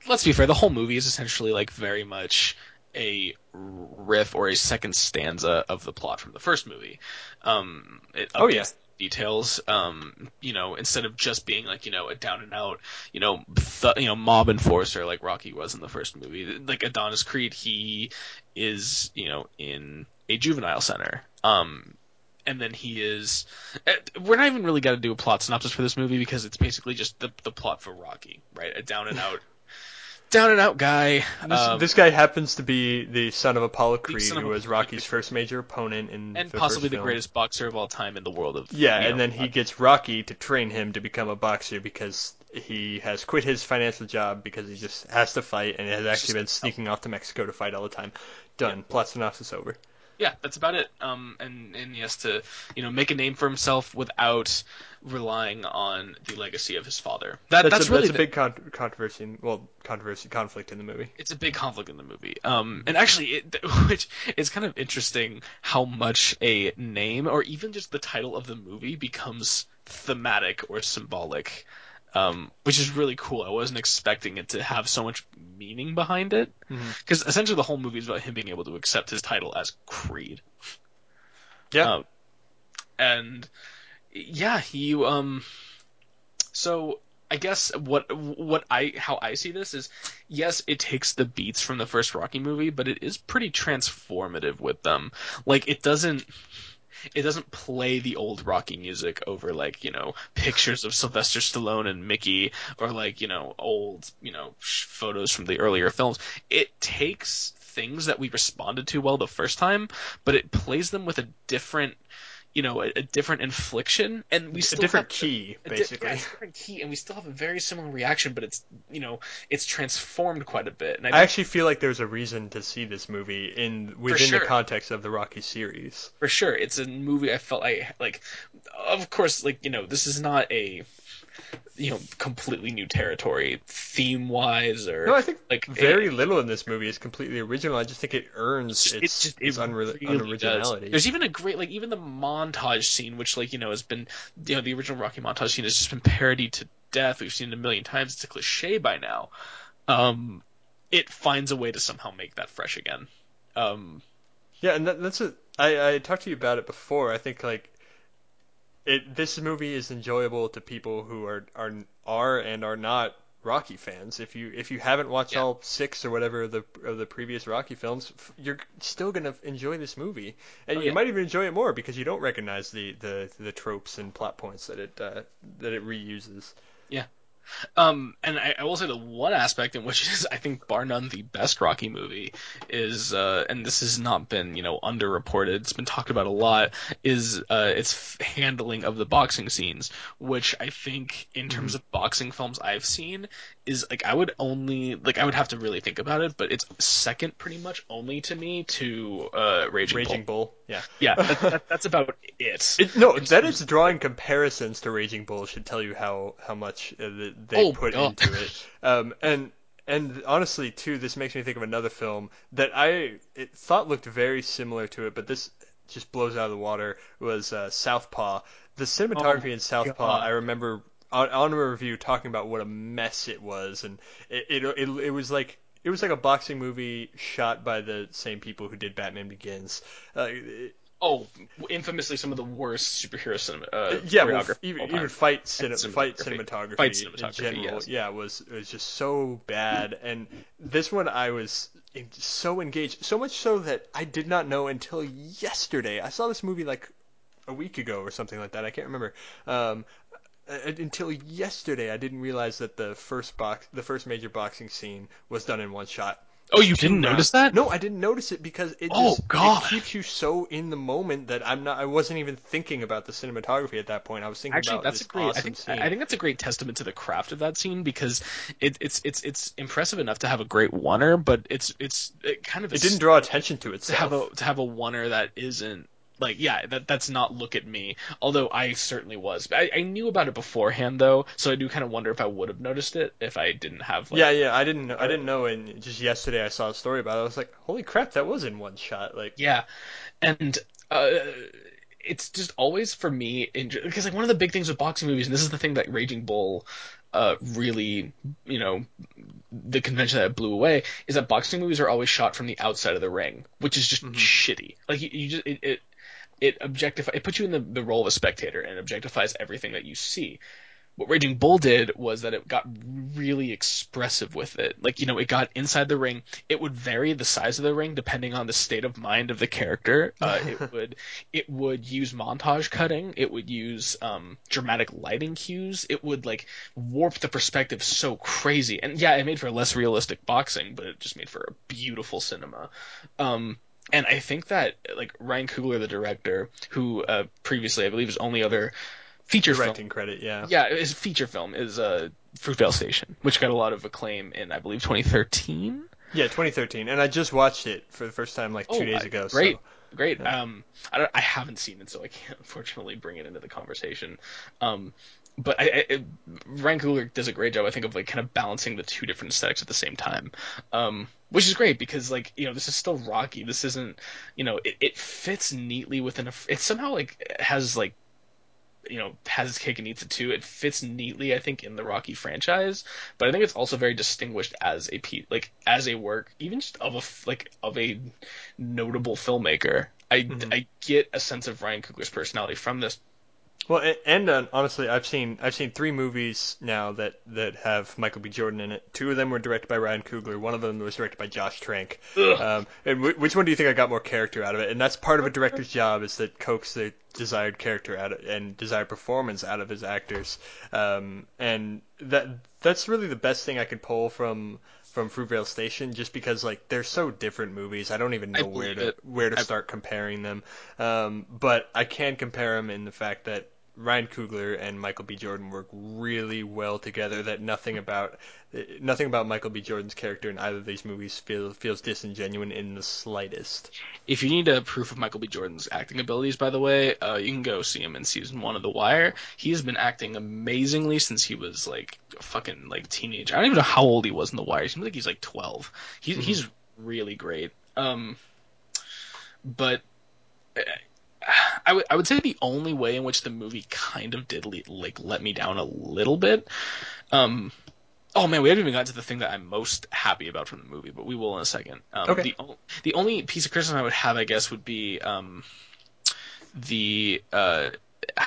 let's be fair, the whole movie is essentially like very much a riff or a second stanza of the plot from the first movie. Um, it Oh, yeah. Details. Um, you know, instead of just being like you know a down and out, you know, th- you know mob enforcer like Rocky was in the first movie. Like Adonis Creed, he is you know in a juvenile center. Um, and then he is. eh, We're not even really got to do a plot synopsis for this movie because it's basically just the the plot for Rocky, right? A down and out, down and out guy. This, um, this guy happens to be the son of Apollo Creed, of who was Rocky's first major opponent in and the possibly the film. greatest boxer of all time in the world of Yeah, and know, then he gets Rocky to train him to become a boxer because he has quit his financial job because he just has to fight and has actually been sneaking off to Mexico to fight all the time. Done. Plot synopsis over. Yeah that's about it um and and he has to you know make a name for himself without relying on the legacy of his father that That's, that's, a, really that's a big con- controversy. in- Well, controversy, conflict in the movie. it's a big conflict in the movie. Um, and actually, it, which it's kind of interesting how much a name or even just the title of the movie becomes thematic or symbolic, um, which is really cool. I wasn't expecting it to have so much meaning behind it because essentially the whole movie is about him being able to accept his title as Creed. Yeah. Um, and yeah, he um so I guess what what I how I see this is yes, it takes the beats from the first Rocky movie, but it is pretty transformative with them. Like it doesn't it doesn't play the old Rocky music over like, you know, pictures of Sylvester Stallone and Mickey or like, you know, old, you know, photos from the earlier films. It takes things that we responded to well the first time, but it plays them with a different you know, a, a different infliction, and we still a different have key, a di- basically. yeah, a different key, and we still have a very similar reaction, but it's you know it's transformed quite a bit. And I, I actually feel like there's a reason to see this movie in within sure. the context of the Rocky series. for sure it's a movie I felt like like. Of course, like you know, this is not a you know completely new territory theme wise or No, I think like very a- little in this movie is completely original. I just think it earns it its, just its it unre- really unoriginality. does. There's even a great like even the montage scene, which like you know has been you know the original Rocky montage scene has just been parodied to death. We've seen it a million times. It's a cliche by now. Um, it finds a way to somehow make that fresh again. Um, Yeah, and that, that's a. I I talked to you about it before. I think like it. This movie is enjoyable to people who are are are and are not Rocky fans. If you if you haven't watched Yeah. all six or whatever of the of the previous Rocky films, f- you're still gonna enjoy this movie, and Oh, you yeah. might even enjoy it more because you don't recognize the the, the tropes and plot points that it uh, that it reuses. Um, and I, I will say the one aspect in which is, I think, bar none, the best Rocky movie is, uh, and this has not been, you know, underreported. It's been talked about a lot. Is uh, its handling of the boxing scenes, which I think, in terms of boxing films I've seen, is like I would only like I would have to really think about it, but it's second, pretty much, only to me to uh, Raging, Raging Bull. Bull, yeah. Yeah, that, that, that's about it. It, no, that is drawing comparisons to Raging Bull should tell you how how much uh, they Oh, put God. into it. Um, and and honestly, too, this makes me think of another film that I it thought looked very similar to it, but this just blows out of the water. Was uh, Southpaw. The cinematography Oh, in Southpaw, God. I remember on, on a review talking about what a mess it was, and it it, it, it was like. It was like a boxing movie shot by the same people who did Batman Begins. Uh, it- Oh, infamously some of the worst superhero cinema. Uh, yeah, well, f- of even, even fight cine- And fight cinematography. cinematography, in general, yes. yeah, was was just so bad. And this one, I was so engaged, so much so that I did not know until yesterday. I saw this movie like a week ago or something like that. I can't remember. Um, uh, Uh, uh, until yesterday, I didn't realize that the first box, the first major boxing scene, was done in one shot. Oh, you didn't rounds. notice that? No, I didn't notice it because it Oh, just God. it keeps you so in the moment that I'm not. I wasn't even thinking about the cinematography at that point. I was thinking Actually, about that's this a great. I think scene. I think that's a great testament to the craft of that scene because it, it's it's it's impressive enough to have a great oneer, but it's it's it kind of it didn't draw attention to to have itself. a to have a oneer that isn't Like, yeah, that that's not look at me. Although I certainly was. I, I knew about it beforehand though, so I do kind of wonder if I would have noticed it if I didn't have. Like, yeah, yeah, I didn't, know, I didn't know, and just yesterday I saw a story about it. I was like, holy crap, that was in one shot. Like, yeah, and uh, it's just always for me because like one of the big things with boxing movies, and this is the thing that Raging Bull uh, really, you know, the convention that blew away is that boxing movies are always shot from the outside of the ring, which is just Mhm. shitty. Like you, you just it, it it objectify it puts you in the, the role of a spectator and objectifies everything that you see. What Raging Bull did was that it got really expressive with it. Like, you know, it got inside the ring. It would vary the size of the ring depending on the state of mind of the character. Uh, it would it would use montage cutting. It would use um, dramatic lighting cues. It would like warp the perspective so crazy. And yeah, it made for less realistic boxing, but it just made for a beautiful cinema. Um, and I think that like Ryan Coogler, the director, who uh, previously I believe his only other feature film directing credit, yeah. yeah, his feature film is uh, Fruitvale Station, which got a lot of acclaim in, I believe, 2013. Yeah, 2013, and I just watched it for the first time like two Oh, days ago. great. So. Great. Yeah. Um, I, don't, I haven't seen it, so I can't unfortunately bring it into the conversation. Um, but I, I, Ryan Coogler does a great job, I think, of like kind of balancing the two different aesthetics at the same time. Um, which is great because like you know this is still Rocky. This isn't you know it, it fits neatly within a. It somehow like has like you know has its cake and eats it too. It fits neatly, I think, in the Rocky franchise, but I think it's also very distinguished as a pe- like as a work, even just of a like of a notable filmmaker. I Mhm. I get a sense of Ryan Coogler's personality from this. Well, and uh, honestly, I've seen I've seen three movies now that that have Michael B. Jordan in it. Two of them were directed by Ryan Coogler. One of them was directed by Josh Trank. Um, and w- which one do you think I got more character out of it? And that's part of a director's job is that coax the desired character out of, and desired performance out of his actors. Um, and that that's really the best thing I could pull from from Fruitvale Station, just because like they're so different movies. I don't even know where to it. where to I- start comparing them. Um, but I can compare them in the fact that Ryan Coogler and Michael B. Jordan work really well together. That nothing about nothing about Michael B. Jordan's character in either of these movies feels feels disingenuous in the slightest. If you need a proof of Michael B. Jordan's acting abilities, by the way, uh, you can go see him in season one of The Wire. He has been acting amazingly since he was like a fucking like teenage. I don't even know how old he was in The Wire. He seems like he's like twelve. He's Mhm. he's really great. Um, but uh, I would I would say the only way in which the movie kind of did le- like let me down a little bit. Um, oh man, we haven't even got to the thing that I'm most happy about from the movie, but we will in a second. Um, Okay. The o- the only piece of criticism I would have, I guess, would be um, the uh,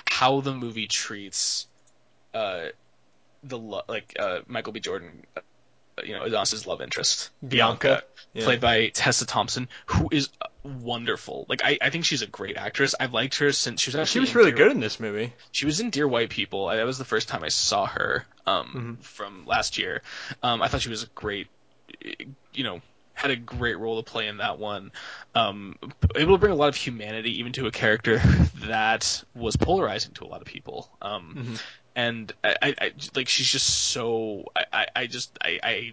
how the movie treats uh, the lo- like uh, Michael B. Jordan, you know, Adonis's love interest, Bianca, yeah. played by Tessa Thompson, who is wonderful. Like I, I think she's a great actress. I've liked her since she was actually She was really Dear- good in this movie. she was in Dear White People. I, that was the first time I saw her um, Mhm. from last year. Um, I thought she was a great, you know, had a great role to play in that one. Um, able to bring a lot of humanity even to a character that was polarizing to a lot of people. Um, Mhm. And I, I, I, like she's just so I, I, I just I, I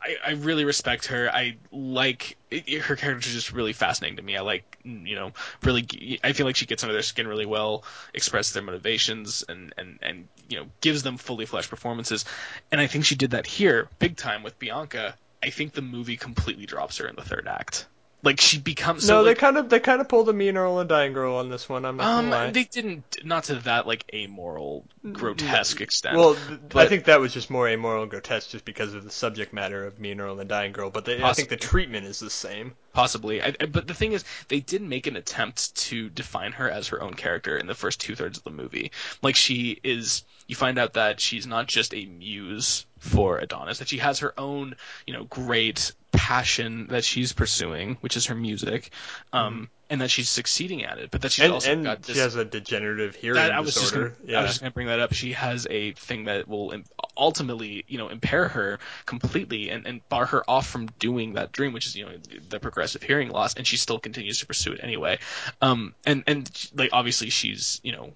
I, I really respect her. I like it, her character is just really fascinating to me. I like, you know, really. I feel like she gets under their skin really well, expresses their motivations, and and and you know, gives them fully fleshed performances. And I think she did that here, big time with Bianca. I think the movie completely drops her in the third act. Like she becomes so no, like, they kind of they kind of pulled a me and Earl and Dying Girl on this one. I'm not um lie. they didn't not to that like amoral grotesque extent. Well, th- I think that was just more amoral and grotesque just because of the subject matter of Me and Earl and the Dying Girl, but they, I think the treatment is the same. Possibly, I, but the thing is, they did make an attempt to define her as her own character in the first two thirds of the movie. Like she is, you find out that she's not just a muse for Adonis; that she has her own, you know, great passion that she's pursuing, which is her music, um, and that she's succeeding at it. But that she's And, also and got this. she has a degenerative hearing that, I was just disorder. gonna, yeah. I was just gonna bring that up. She has a thing that will ultimately, you know, impair her completely and, and bar her off from doing that dream, which is, you know, the progressive hearing loss, and she still continues to pursue it anyway. Um, and and like obviously she's, you know,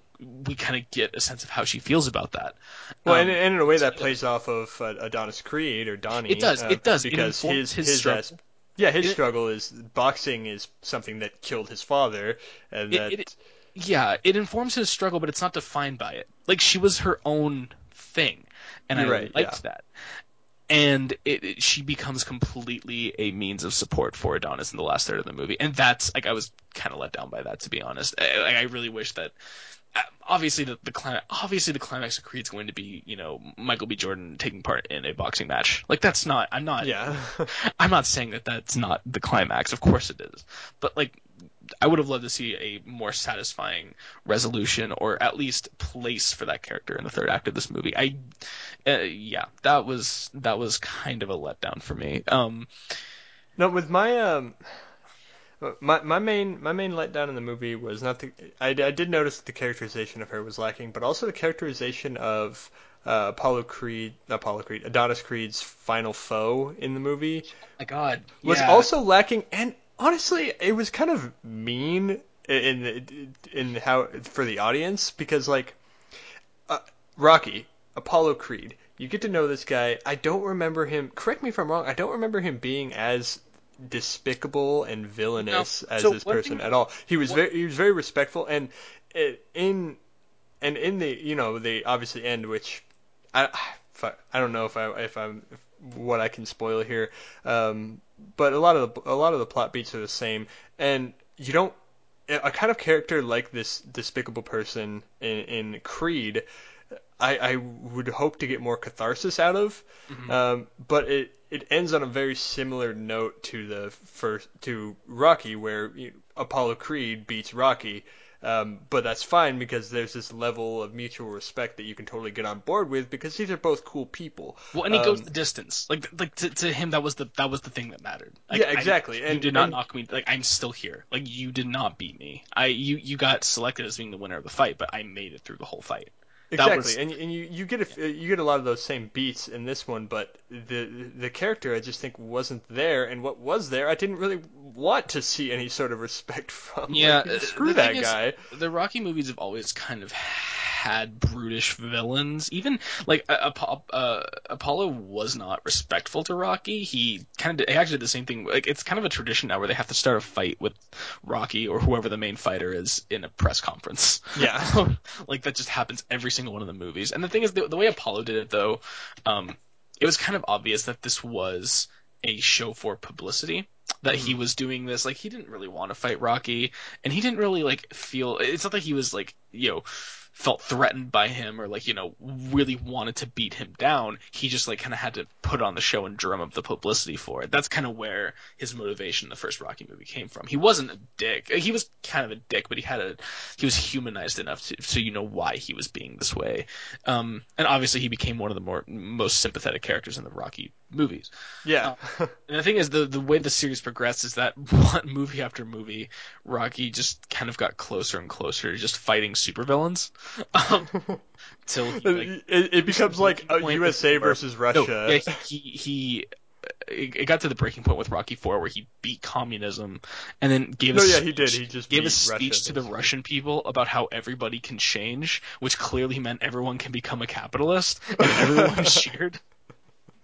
we kind of get a sense of how she feels about that. Well, Um, and, and in a way that plays off of uh, Adonis Creed or Donnie. It does, uh, it does. Because informs his his his Yeah, his It- struggle is boxing is something that killed his father, and It- that it- yeah, it informs his struggle, but it's not defined by it. Like she was her own thing, and You're I right, liked yeah. that. And it, she becomes completely a means of support for Adonis in the last third of the movie, and that's like I was kind of let down by that to be honest. I, I really wish that. Obviously, the, the climax. Obviously, the climax of Creed's going to be, you know, Michael B. Jordan taking part in a boxing match. Like that's not. I'm not. yeah, I'm not saying that that's not the climax. Of course it is. But like I would have loved to see a more satisfying resolution or at least place for that character in the third act of this movie. I uh, yeah, that was that was kind of a letdown for me. Um No, with my um, my my main my main letdown in the movie was not the I, I did notice that the characterization of her was lacking, but also the characterization of uh, Apollo Creed, Apollo Creed, Adonis Creed's final foe in the movie my god. was yeah. also lacking, and honestly, it was kind of mean in in, in how for the audience because like uh, Rocky, Apollo Creed, you get to know this guy. I don't remember him. Correct me if I'm wrong. I don't remember him being as despicable and villainous No. as So this person thing- at all. He was one- very he was very respectful and it, in and in the you know the obviously end which I fuck, I don't know if I if I'm if, what I can spoil here, um, but a lot of the, a lot of the plot beats are the same, and you don't a kind of character like this despicable person in, in Creed. I, I would hope to get more catharsis out of, Mhm. um, but it it ends on a very similar note to the first to Rocky, where you Apollo Creed beats Rocky, um, but that's fine because there's this level of mutual respect that you can totally get on board with because these are both cool people. well, and he goes um, the distance. Like, like to, to him, that was the that was the thing that mattered. Like, Yeah, I- exactly. you did not and- knock me. Like, I'm still here. Like, you did not beat me. I you you got selected as being the winner of the fight, but I made it through the whole fight. That Exactly, was- and and you, you get a, you get a lot of those same beats in this one, but the the character I just think wasn't there, and what was there I didn't really want to see any sort of respect from. Yeah, Like, screw the that thing is- guy. the Rocky movies have always kind of had brutish villains. Even like uh, uh, Apollo was not respectful to Rocky. He kind of he actually did the same thing. Like it's kind of a tradition now where they have to start a fight with Rocky or whoever the main fighter is in a press conference. Yeah. like that just happens every single one of the movies. And the thing is, the, the way Apollo did it though, um, it was kind of obvious that this was a show for publicity. That he was doing this, like he didn't really want to fight Rocky, and he didn't really like feel. It's not that he was like you know felt threatened by him or like you know really wanted to beat him down. He just like kind of had to put on the show and drum up the publicity for it. That's kind of where his motivation in the first Rocky movie came from. He wasn't a dick. He was kind of a dick, but he had a he was humanized enough to so you know why he was being this way. Um, and obviously he became one of the more most sympathetic characters in the Rocky movies. Yeah, And the thing is, the the way the series progressed is that one movie after movie, Rocky just kind of got closer and closer to just fighting supervillains. Um, till he, like, it, it becomes like a USA where- versus no, Russia. yeah, he he. he it got to the breaking point with Rocky Four where he beat communism and then gave no, a yeah, speech, he did. He just gave a speech Russia, to the. Russian people about how everybody can change, which clearly meant everyone can become a capitalist, and everyone cheered.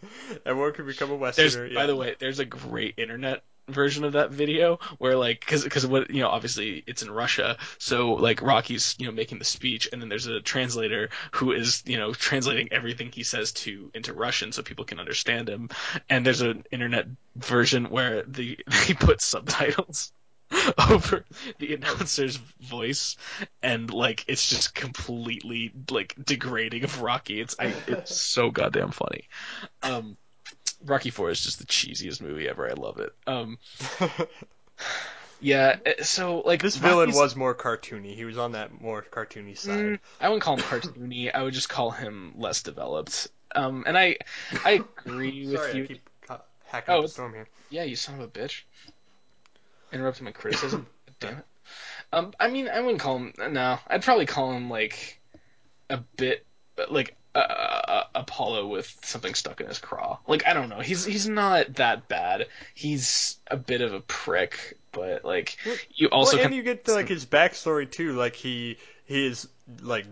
Everyone can become a Westerner. by the way, there's a great internet version of that video where like because because what you know obviously it's in Russia so like Rocky's you know making the speech and then there's a translator who is you know translating everything he says to into Russian so people can understand him. And there's an internet version where the they put subtitles over the announcer's voice and like it's just completely like degrading of Rocky. It's I, it's so goddamn funny um Rocky Four is just the cheesiest movie ever. I love it. Um, yeah. uh, So like this villain Rocky's- was more cartoony. He was on that more cartoony side. Mm, I wouldn't call him cartoony. I would just call him less developed. Um, and I I agree with Sorry, you. I keep hacking Oh, up the storm here. Yeah, you son of a bitch. Interrupting my criticism. Damn it. Um, I mean, I wouldn't call him. No, I'd probably call him like a bit like uh, uh, Apollo with something stuck in his craw. Like I don't know. He's he's not that bad. He's a bit of a prick, but like you also well, kind and you get to, like his backstory too. Like he he is like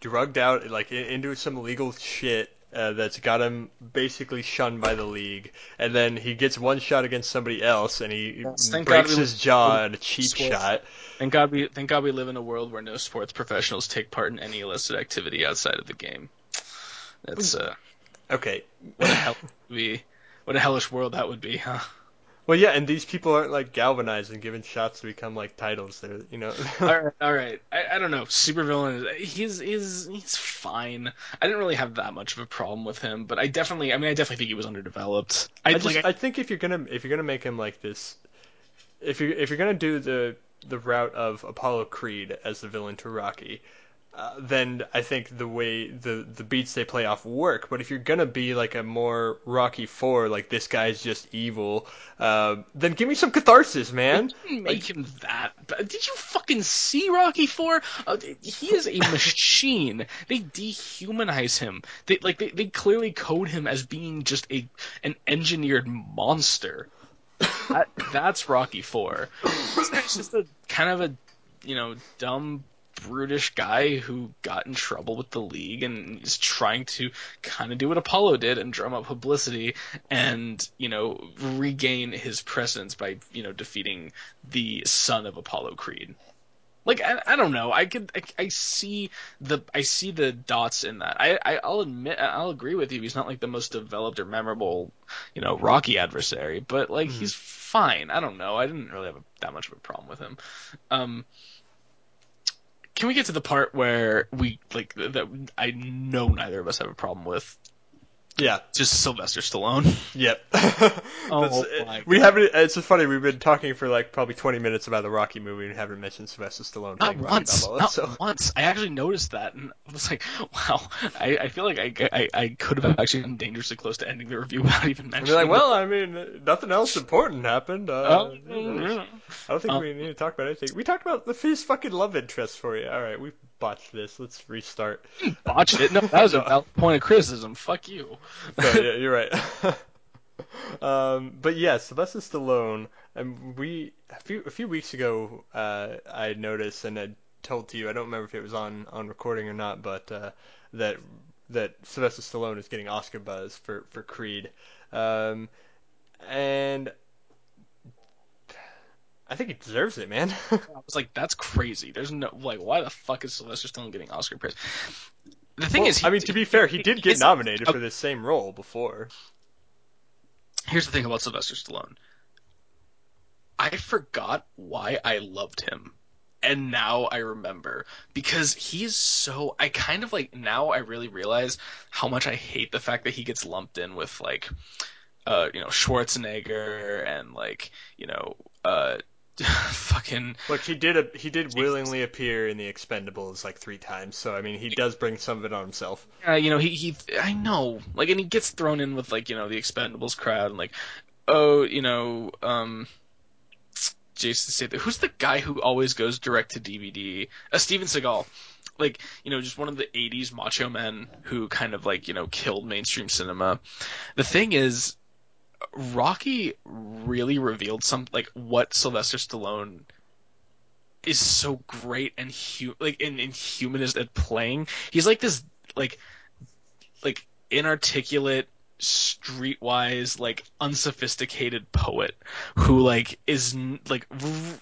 drugged out like into some illegal shit uh, that's got him basically shunned by the league, and then he gets one shot against somebody else, and he Yes, thank God breaks we- his jaw in a cheap Sports. shot. Thank God we thank God we live in a world where no sports professionals take part in any illicit activity outside of the game. That's uh, Okay, what a hell be. What a hellish world that would be, huh? well, yeah, and these people aren't like galvanized and given shots to become like titles. They're, you know. all right, all right. I, I don't know. Supervillain is he's he's he's fine. I didn't really have that much of a problem with him, but I definitely, I mean, I definitely think he was underdeveloped. I, I just like, I think if you're gonna if you're gonna make him like this, if you if you're gonna do the the route of Apollo Creed as the villain to Rocky, uh, then I think the way the the beats they play off work. But if you're gonna be like a more Rocky Four, like this guy's just evil, uh, then give me some catharsis, man. didn't make him that. But did you fucking see Rocky Four? Uh, he is a machine. they dehumanize him. They like they, they clearly code him as being just a an engineered monster. That, that's Rocky Four. This guy's just a kind of a you know dumb brutish guy who got in trouble with the league and is trying to kind of do what Apollo did and drum up publicity and you know regain his presence by you know defeating the son of Apollo Creed. Like I, I don't know. I could I, I see the I see the dots in that. I, I I'll admit I'll agree with you. He's not like the most developed or memorable, you know, Rocky adversary, but like he's fine. I don't know. I didn't really have a, that much of a problem with him. Um, can we get to the part where we like that? I know neither of us have a problem with Yeah. just Sylvester Stallone. Yep. Oh, my we haven't. It's funny. We've been talking for like probably 20 minutes about the Rocky movie and haven't mentioned Sylvester Stallone. Not once, Balboa, not so. once. I actually noticed that, and I was like, "Wow!" I, I feel like I, I, I could have actually gotten dangerously close to ending the review without even mentioning. you're like, well, I mean, nothing else important happened. Uh, Oh, yeah. I don't think Uh, we need to talk about anything. We talked about the his fucking love interest for you. All right, we botched this. Let's restart. botched it. No, that was a point of criticism. Fuck you. No, yeah, you're right. um, but yeah, Sylvester Stallone, and we a few a few weeks ago, uh, I noticed and I told to you. I don't remember if it was on on recording or not, but uh, that that Sylvester Stallone is getting Oscar buzz for for Creed, um, and I think he deserves it, man. I was like, "That's crazy." There's no like, why the fuck is Sylvester Stallone getting Oscar praise? The thing Well, is, he- I mean, to be fair, he did get nominated for this same role before. here's the thing about Sylvester Stallone. I forgot why I loved him. And now I remember because he's so I kind of like now I really realize how much I hate the fact that he gets lumped in with like uh you know Schwarzenegger and like you know uh fucking Look, he did a, he did willingly appear in the Expendables like three times, so I mean, he does bring some of it on himself. uh, you know, he he I know, like, and he gets thrown in with like you know the Expendables crowd and like, oh, you know, um, Jason Statham. Who's the guy who always goes direct to DVD? Uh, Steven Seagal. Like, you know, just one of the '80s macho men who kind of like you know killed mainstream cinema. The thing is, Rocky really revealed some like what Sylvester Stallone is so great and hu- like and, and human is at playing. He's like this like like inarticulate streetwise like unsophisticated poet who like is like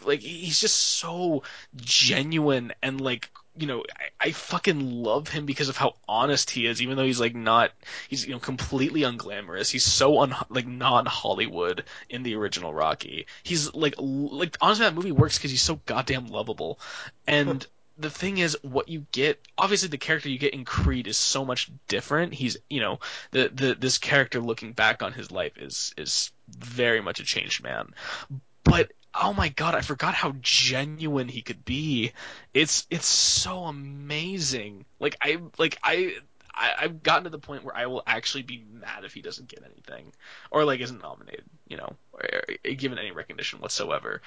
like he's just so genuine and like you know I, I fucking love him because of how honest he is even though he's like not he's you know completely unglamorous. He's so un like non Hollywood in the original Rocky. He's like like honestly that movie works because he's so goddamn lovable. And the thing is what you get obviously the character you get in Creed is so much different. He's you know the the this character looking back on his life is is very much a changed man but oh my god I forgot how genuine he could be it's it's so amazing like I like I I, I've gotten to the point where I will actually be mad if he doesn't get anything, or like isn't nominated, you know, or, or given any recognition whatsoever.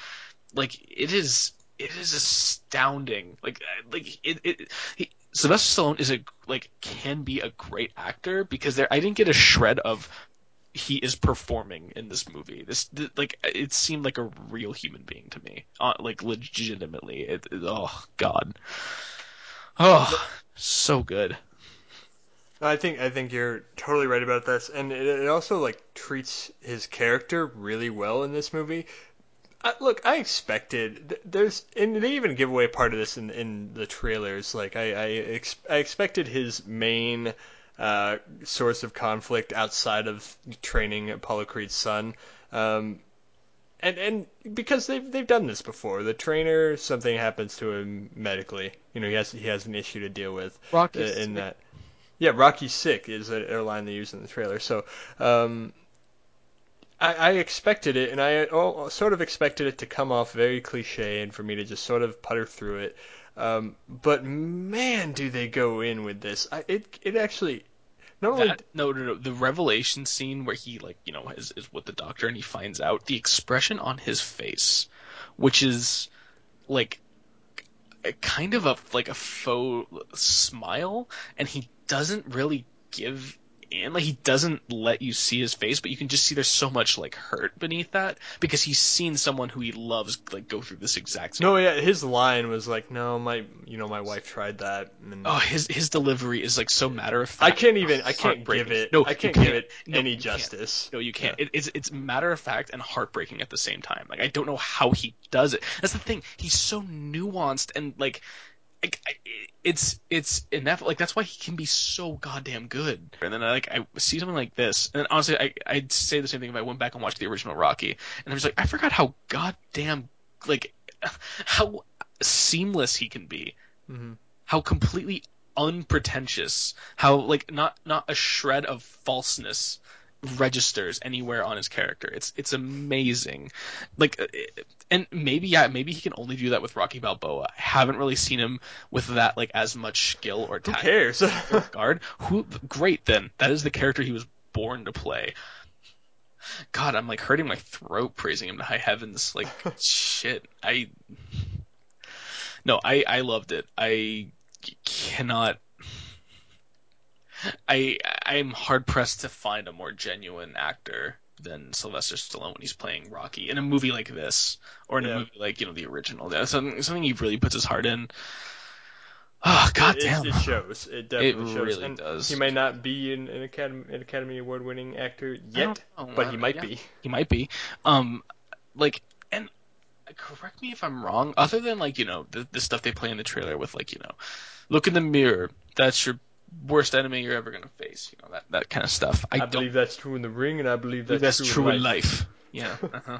Like it is, it is astounding. Like like it, it he, Sylvester Stallone is a like can be a great actor because there I didn't get a shred of he is performing in this movie. This th- like it seemed like a real human being to me, uh, like legitimately. It, it- oh God, oh so good. I think I think you're totally right about this, and it, it also like treats his character really well in this movie. Uh, look, I expected th- there's, and they even give away part of this in in the trailers. Like I I, ex- I expected his main uh, source of conflict outside of training Apollo Creed's son. Um, and and because they've they've done this before, the trainer something happens to him medically. You know, he has he has an issue to deal with Rocky uh, in that. Yeah, Rocky's sick is a, a line they use in the trailer. So um, I, I expected it, and I oh, sort of expected it to come off very cliche, and for me to just sort of putter through it. Um, but man, do they go in with this? I, it it actually not only no, no, no. The revelation scene where he like you know is is with the doctor and he finds out the expression on his face, which is like a kind of a like a faux smile, and he doesn't really give in. Like he doesn't let you see his face, but you can just see there's so much like hurt beneath that because he's seen someone who he loves like go through this exact. no, yeah, his line was like, "No, my you know my wife tried that." And Oh, his his delivery is like so matter of fact. I can't even I can't give it No, I can't can't. give it No, any justice. No, you can't. It, it's it's matter of fact and heartbreaking at the same time. Like I don't know how he does it. That's the thing. He's so nuanced and like, like it's it's inevitable. Like that's why he can be so goddamn good. And then I, like I see something like this, and honestly, I I'd say the same thing if I went back and watched the original Rocky, and I was like, I forgot how goddamn like how seamless he can be hmm how completely unpretentious, how like not not a shred of falseness registers anywhere on his character. It's it's amazing. Like and maybe yeah, maybe he can only do that with Rocky Balboa. I haven't really seen him with that like as much skill or Who cares? guard. Who great then. That is the character he was born to play. God, I'm like hurting my throat praising him to high heavens. Like shit. I No, I I loved it. I cannot I I'm hard pressed to find a more genuine actor than Sylvester Stallone when he's playing Rocky in a movie like this or in Yeah. a movie like you know the original. That's something something he really puts his heart in. Oh god it, damn. it shows. It definitely shows. really and does. He may not be an, an Academy an Academy Award winning actor yet, know. but he Uh, might yeah. be. He might be. Um, like, and correct me if I'm wrong. Other than like you know the the stuff they play in the trailer with like you know, look in the mirror. That's your worst enemy you're ever gonna face. You know that that kind of stuff. I, I, believe that's true in the ring, and I believe that's, that's true, true in life. life. Yeah. Uh-huh.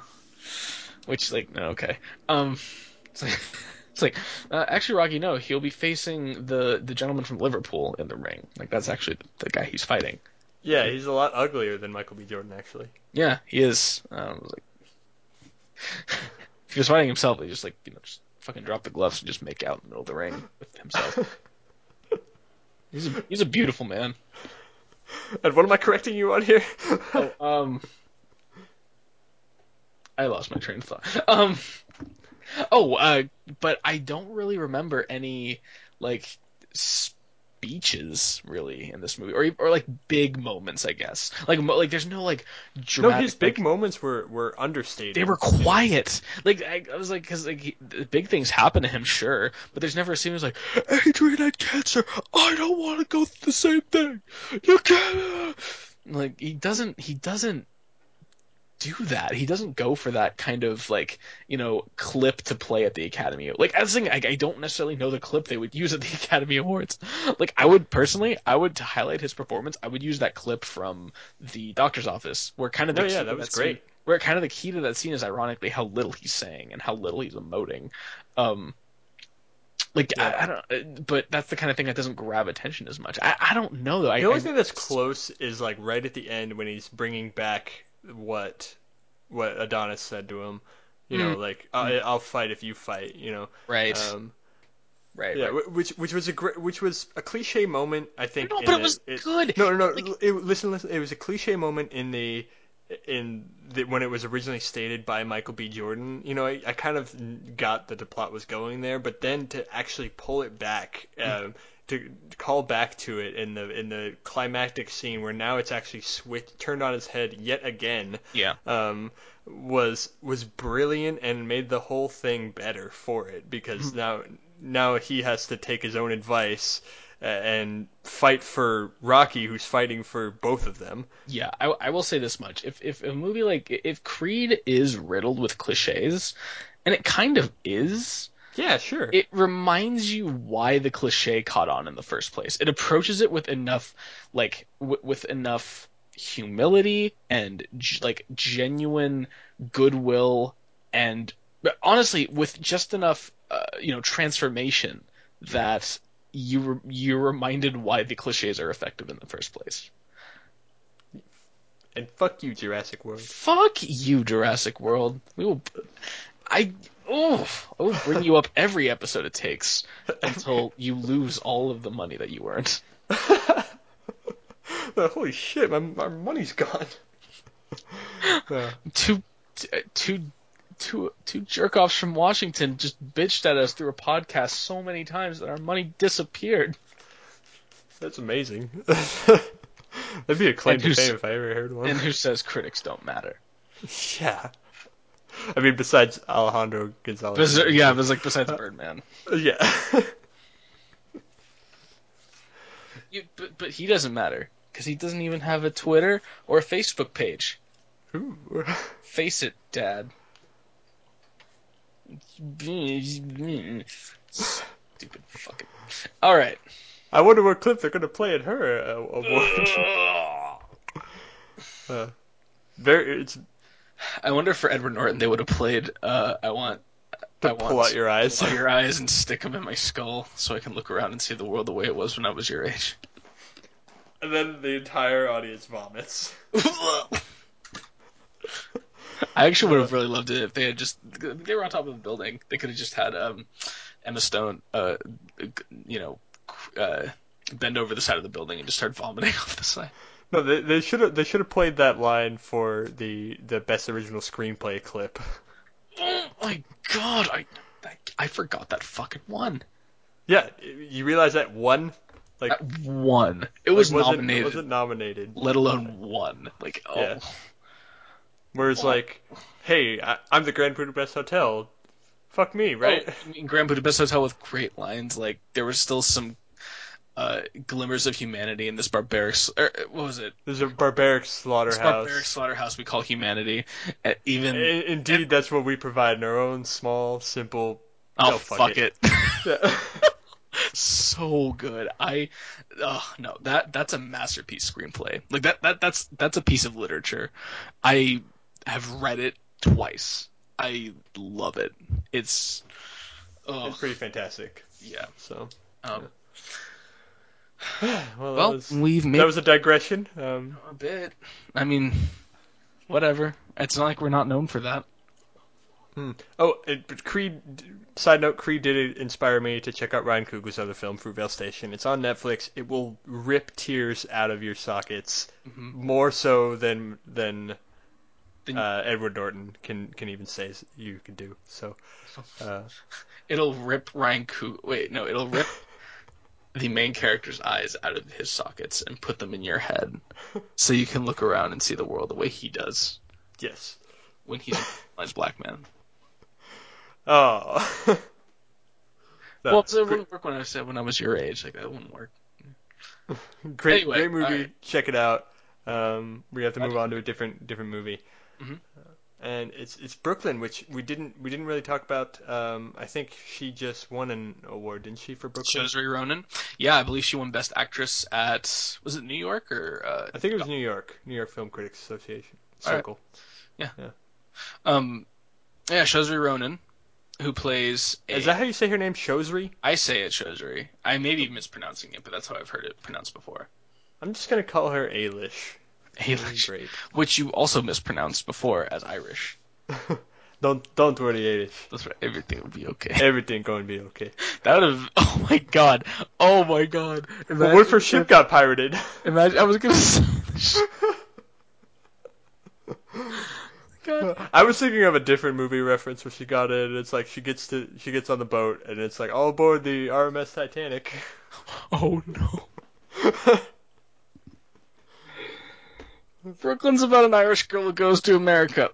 Which like no okay. Um, it's like, it's like uh, actually Rocky no he'll be facing the the gentleman from Liverpool in the ring. Like that's actually the, the guy he's fighting. Yeah, he's a lot uglier than Michael B. Jordan, actually. Yeah, he is. Um, like, if he was fighting himself, he just like you know just fucking drop the gloves and just make out in the middle of the ring with himself. He's a he's a beautiful man. And what am I correcting you on here? Oh, um, I lost my train of thought. Um, oh, uh, but I don't really remember any like speeches really in this movie, or or like big moments. I guess like mo- like there's no like no, his big like, moments were were understated. they were quiet. Like I, I was like, because like he, big things happen to him, sure, but there's never a scene where it's like Adrian had cancer. I don't want to go through the same thing. You can't. Like he doesn't. He doesn't do that. He doesn't go for that kind of like you know clip to play at the Academy. Like I was saying, I, I don't necessarily know the clip they would use at the Academy Awards. Like I would personally, I would to highlight his performance. I would use that clip from the doctor's office, where kind of the No, yeah, key that was scene- great. where kind of the key to that scene is ironically how little he's saying and how little he's emoting. Um, like Yeah. I, I don't, but that's the kind of thing that doesn't grab attention as much. I, I don't know though. I, The only I- thing that's close is like right at the end when he's bringing back what what Adonis said to him. You know, like I, I'll fight if you fight. You know, right, um, right, yeah, right. which which was a great, which was a cliche moment. I think. No, but it the- was good. No, no, no. Like- it, listen, listen. It was a cliche moment in the in the, when it was originally stated by Michael B. Jordan. You know, I, I kind of got that the plot was going there, but then to actually pull it back. Mm. Um, to call back to it in the in the climactic scene where now it's actually switched turned on its head yet again Yeah. um, was was brilliant and made the whole thing better for it because Mm-hmm. now now he has to take his own advice and fight for Rocky, who's fighting for both of them. Yeah, I, I will say this much: if if a movie like if Creed is riddled with cliches, and it kind of is, Yeah, sure. it reminds you why the cliche caught on in the first place. It approaches it with enough, like, w- with enough humility and g- like genuine goodwill, and but honestly, with just enough, uh, you know, transformation that you re- you're reminded why the cliches are effective in the first place. and fuck you, Jurassic World. Fuck you, Jurassic World. We will. I. Oh, I will bring you up every episode it takes until you lose all of the money that you earned. Holy shit, my, my money's gone. Two, two, two, two jerk offs from Washington just bitched at us through a podcast so many times that our money disappeared. that's amazing. That'd be a claim And to fame if I ever heard one. And who says critics don't matter? yeah. I mean, besides Alejandro Gonzalez. Bes- yeah, it was like besides Birdman. Yeah. You, but, but he doesn't matter because he doesn't even have a Twitter or a Facebook page. Ooh. Face it, Dad. Stupid fucking. All right. I wonder what clip they're gonna play at her uh, award. uh, very, it's I wonder if for Edward Norton they would have played. Uh, I want. to I want pull out your eyes. pull out your eyes and stick them in my skull so I can look around and see the world the way it was when I was your age. And then the entire audience vomits. I actually would have really loved it if they had just they were on top of a building. They could have just had um, Emma Stone, uh, you know, uh, bend over the side of the building and just start vomiting off the side. No, they they should have they should have played that line for the the best original screenplay clip. Oh my god, I I, I forgot that fucking one. Yeah, you realize that one like That one. It was like, wasn't, nominated, wasn't nominated. let alone one. Like oh. Yeah. Where it's like, hey, I, I'm the Grand Budapest Hotel. Fuck me, right? Oh, I mean, Grand Budapest Hotel with great lines. Like there was still some uh, glimmers of humanity in this barbaric. s- Er, what was it? There's a barbaric This slaughterhouse. barbaric slaughterhouse we call humanity. Uh, even Indeed, that's what we provide in our own small, simple. oh no, fuck, fuck it. Yeah. so good. I oh no, that that's a masterpiece screenplay. Like that that that's that's a piece of literature. I have read it twice. I love it. It's oh it's pretty fantastic. yeah. So, Um, well, well, that, was, we've made that was a digression. Um, a bit. I mean, whatever. It's not like we're not known for that. oh, it, but Creed. Side note: Creed did inspire me to check out Ryan Coogler's other film, Fruitvale Station. It's on Netflix. It will rip tears out of your sockets Mhm. more so than than uh, Edward Norton can can even say you can do. So, uh, It'll rip Ryan Coog. Wait, no, it'll rip the main character's eyes out of his sockets and put them in your head, so you can look around and see the world the way he does yes. when he's a black man. Oh. No, well, so it wouldn't work when I said when I was your age. Like that wouldn't work. great, anyway, great movie. alright. Check it out. Um, we have to move on to a different different movie. Mhm. And it's it's Brooklyn, which we didn't we didn't really talk about. Um, I think she just won an award, didn't she, for Brooklyn? Shosri Ronan. Yeah, I believe she won Best Actress at was it New York or uh, I think it was New York, New York Film Critics Association. Circle. um yeah Shosri Ronan, who plays. A, Is that how you say her name, Shosri? I say it Shosri. I may be mispronouncing it, but that's how I've heard it pronounced before. I'm just gonna call her Eilis. Eilis, Great. which you also mispronounced before as Irish. don't don't worry, Eilis. That's right. Everything will be okay. Everything going to be okay. That would have. Oh my god. Oh my god. But what if her ship got pirated? Imagine. I was gonna say. God. I was thinking of a different movie reference where she got in. It's like she gets to she gets on the boat and it's like oh, all aboard the RMS Titanic. Oh no. Brooklyn's about an Irish girl who goes to America.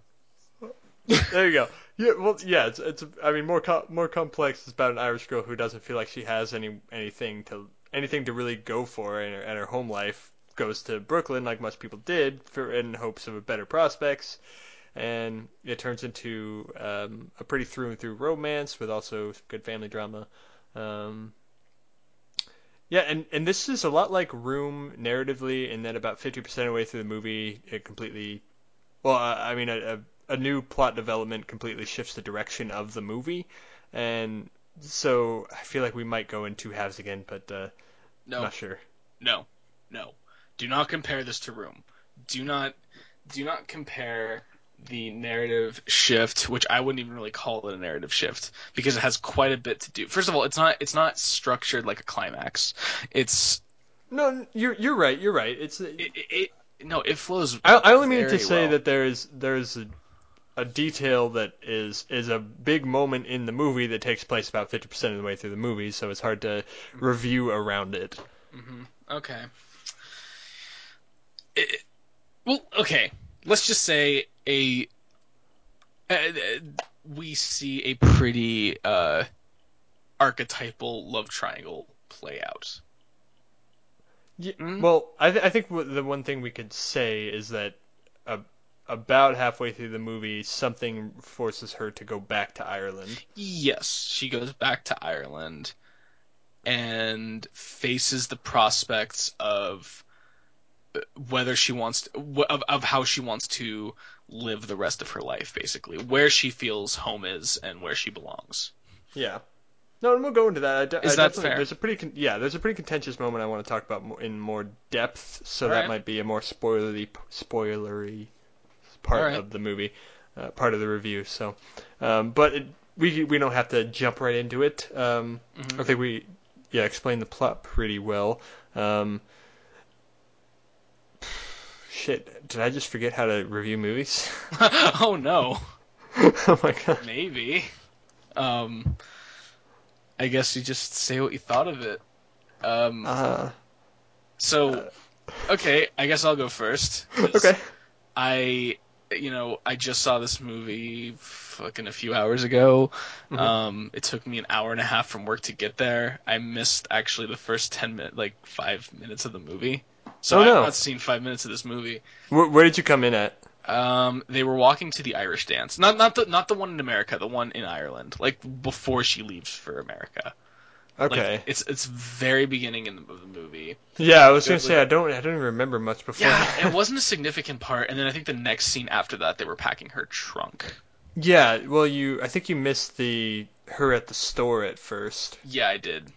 there you go. Yeah, well, yeah. It's it's. I mean, more more complex. It's about an Irish girl who doesn't feel like she has any anything to anything to really go for, and her, her home life goes to Brooklyn, like most people did, for in hopes of better prospects. And it turns into um, a pretty through and through romance with also good family drama. Um, yeah, and, and this is a lot like Room narratively, in that about 50% of the way through the movie, it completely. Well, I mean, a, a, a new plot development completely shifts the direction of the movie. And so I feel like we might go in two halves again, but uh, No, not sure. no, no. Do not compare this to Room. Do not, do not compare the narrative shift, which I wouldn't even really call it a narrative shift because it has quite a bit to do. First of all, it's not it's not structured like a climax. It's No, you're you're right. You're right. It's it, it, it no, it flows. I, I only mean to say well. that there is there is a, a detail that is is a big moment in the movie that takes place about 50% of the way through the movie, so it's hard to review around it. hmm Okay. It- well, okay. Let's just say a uh, we see a pretty uh, archetypal love triangle play out. Yeah, Mm. Well, I th- I think w- the one thing we could say is that uh, about halfway through the movie, something forces her to go back to Ireland. Yes, she goes back to Ireland and faces the prospects of whether she wants to, of of how she wants to live the rest of her life, basically, where she feels home is and where she belongs. Yeah. No, and we'll go into that. I de- Is I that definitely- fair? There's a pretty con- yeah. There's a pretty contentious moment I want to talk about in more depth. So that Alright. might be a more spoilery spoilery part Alright. of the movie, uh, part of the review. So, um, but it, we we don't have to jump right into it. Um, Mhm. I think we yeah explained the plot pretty well. Um, shit, did I just forget how to review movies? oh no, oh my god. maybe. Um, I guess you just say what you thought of it. Um, Uh, so, okay, I guess I'll go first. okay. I, you know, I just saw this movie fucking a few hours ago. Mhm. Um, it took me an hour and a half from work to get there. I missed actually the first ten minutes, like five minutes of the movie. So Oh, I've not seen five minutes of this movie. Where, where did you come in at? Um, they were walking to the Irish dance. Not not the not the one in America, the one in Ireland. Like before she leaves for America. Like, Okay. it's it's very beginning in the, of the movie. yeah, I was gonna say I don't I don't even remember much before. Yeah, it wasn't a significant part. And then I think the next scene after that, they were packing her trunk. Yeah, well, you I think you missed the her at the store at first. Yeah, I did.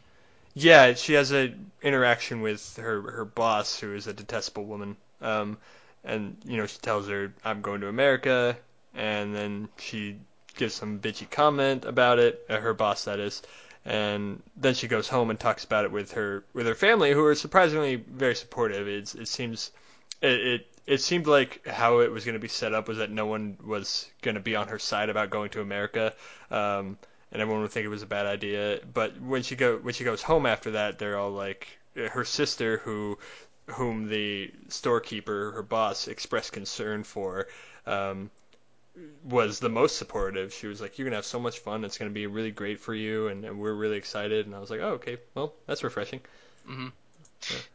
Yeah, she has a interaction with her her boss, who is a detestable woman. Um, and you know she tells her I'm going to America, and then she gives some bitchy comment about it. Uh, her boss, that is. And then she goes home and talks about it with her with her family, who are surprisingly very supportive. It's, it seems it, it it seemed like how it was going to be set up was that no one was going to be on her side about going to America, um, and everyone would think it was a bad idea. But when she go when she goes home after that, they're all like her sister, who whom the storekeeper, her boss, expressed concern for. Um, was the most supportive. She was like, "You're gonna have so much fun. It's gonna be really great for you, and, and we're really excited." And I was like, "Oh, okay. Well, that's refreshing."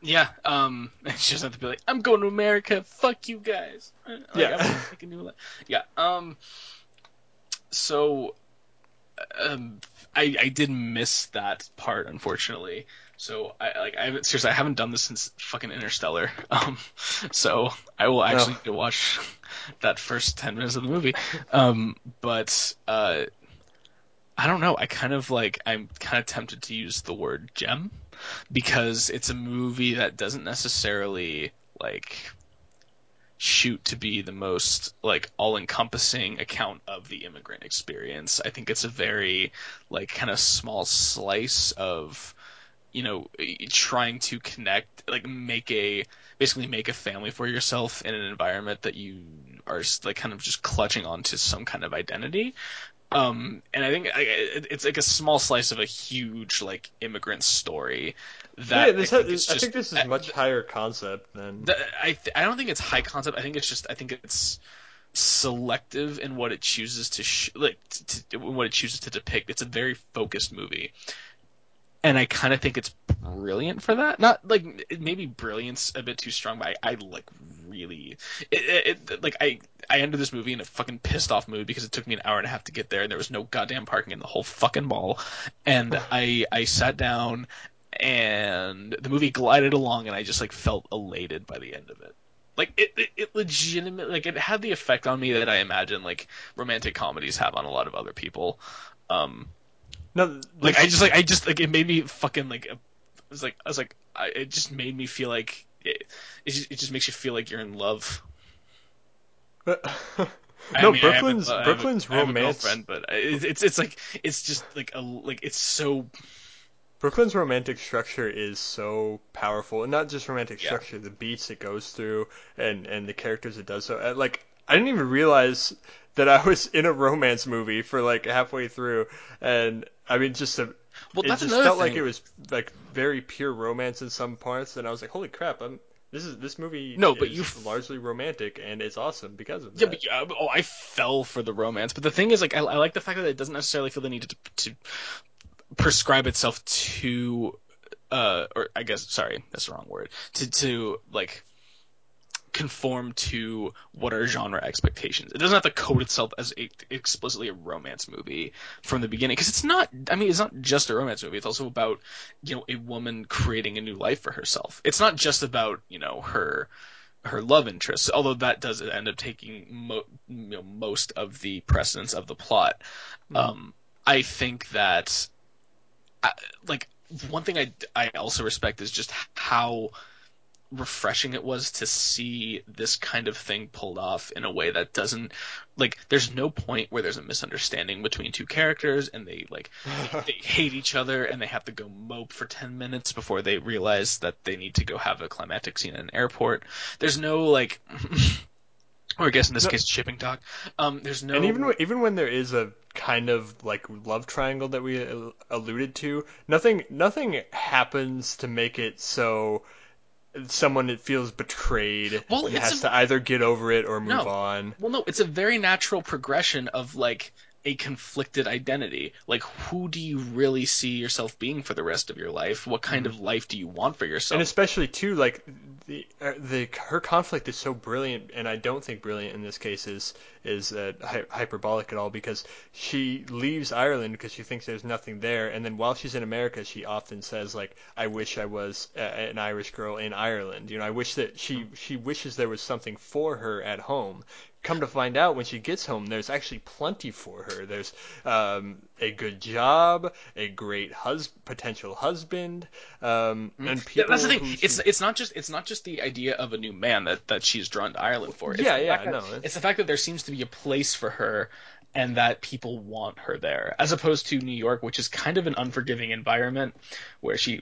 Yeah. Um, she doesn't have to be like, I'm going to America. Fuck you guys. Like, Yeah. I'm gonna make a new life. Yeah. Um. So, um, I I did miss that part unfortunately. So I like I haven't seriously I haven't done this since fucking Interstellar. Um. So I will actually No. watch that first ten minutes of the movie. Um. But uh. I don't know. I kind of like. I'm kind of tempted to use the word gem because it's a movie that doesn't necessarily like shoot to be the most like all-encompassing account of the immigrant experience. I think it's a very like kind of small slice of you know trying to connect like make a basically make a family for yourself in an environment that you are like kind of just clutching onto some kind of identity um, and I think I, it- it's like a small slice of a huge like immigrant story. That yeah, this I, think is I think this is much higher concept than. I th- I don't think it's high concept. I think it's just I think it's selective in what it chooses to sh- like t- t- what it chooses to depict. It's a very focused movie. and I kind of think it's brilliant for that. Not like maybe brilliant's a bit too strong, but I, I like really it, it, like I I ended this movie in a fucking pissed off mood because it took me an hour and a half to get there and there was no goddamn parking in the whole fucking mall, and I I sat down and the movie glided along and I just like felt elated by the end of it. Like it, it, it legitimately like it had the effect on me that I imagine like romantic comedies have on a lot of other people. Um, No, like I just like I just like it made me fucking like it was like I was like I, it just made me feel like it, it just, it just makes you feel like you're in love. I no, mean, I have Brooklyn's I have a- Brooklyn's I have a romance girlfriend, but it, it's it's like it's just like a like it's so Brooklyn's romantic structure is so powerful, and not just romantic Yeah. structure, the beats it goes through, and and the characters it does so. Like I didn't even realize that I was in a romance movie for like halfway through, and I mean just a, well. it That's just another felt thing. like it was like very pure romance in some parts, and I was like, holy crap, I'm. This is this movie. No, but is you- largely romantic, and it's awesome because of Yeah, that. Yeah, but yeah, oh, I fell for the romance. But the thing is, like, I, I like the fact that it doesn't necessarily feel the need to, to prescribe itself to, uh, or I guess, sorry, that's the wrong word, to, to, like, conform to what are genre expectations. It doesn't have to code itself as a, explicitly a romance movie from the beginning, because it's not, I mean, it's not just a romance movie. It's also about, you know, a woman creating a new life for herself. It's not just about, you know, her, her love interest, although that does end up taking mo- you know, most of the precedence of the plot. Um, I think that, I, like, one thing I, I also respect is just how refreshing it was to see this kind of thing pulled off in a way that doesn't like there's no point where there's a misunderstanding between two characters and they like they hate each other and they have to go mope for 10 minutes before they realize that they need to go have a climactic scene in an airport. There's no like or I guess in this No. case shipping talk. Um there's no And even when, even when there is a kind of like love triangle that we uh, alluded to, nothing nothing happens to make it so someone that feels betrayed Well, and has a- to either get over it or move No. on. Well, no, it's a very natural progression of like a conflicted identity. Like, who do you really see yourself being for the rest of your life? What kind of life do you want for yourself? And especially too, like the uh, the her conflict is so brilliant, and I don't think brilliant in this case is is uh, hy- hyperbolic at all because she leaves Ireland because she thinks there's nothing there, and then while she's in America, she often says like, "I wish I was uh, an Irish girl in Ireland." You know, I wish that she she wishes there was something for her at home. Come to find out, when she gets home, there's actually plenty for her. There's um, a good job, a great hus- potential husband, um, and people. that's the thing. It's it's not just it's not just the idea of a new man that that she's drawn to Ireland for. It's Yeah, yeah, fact no, it's- It's the fact that there seems to be a place for her, and that people want her there, as opposed to New York, which is kind of an unforgiving environment where she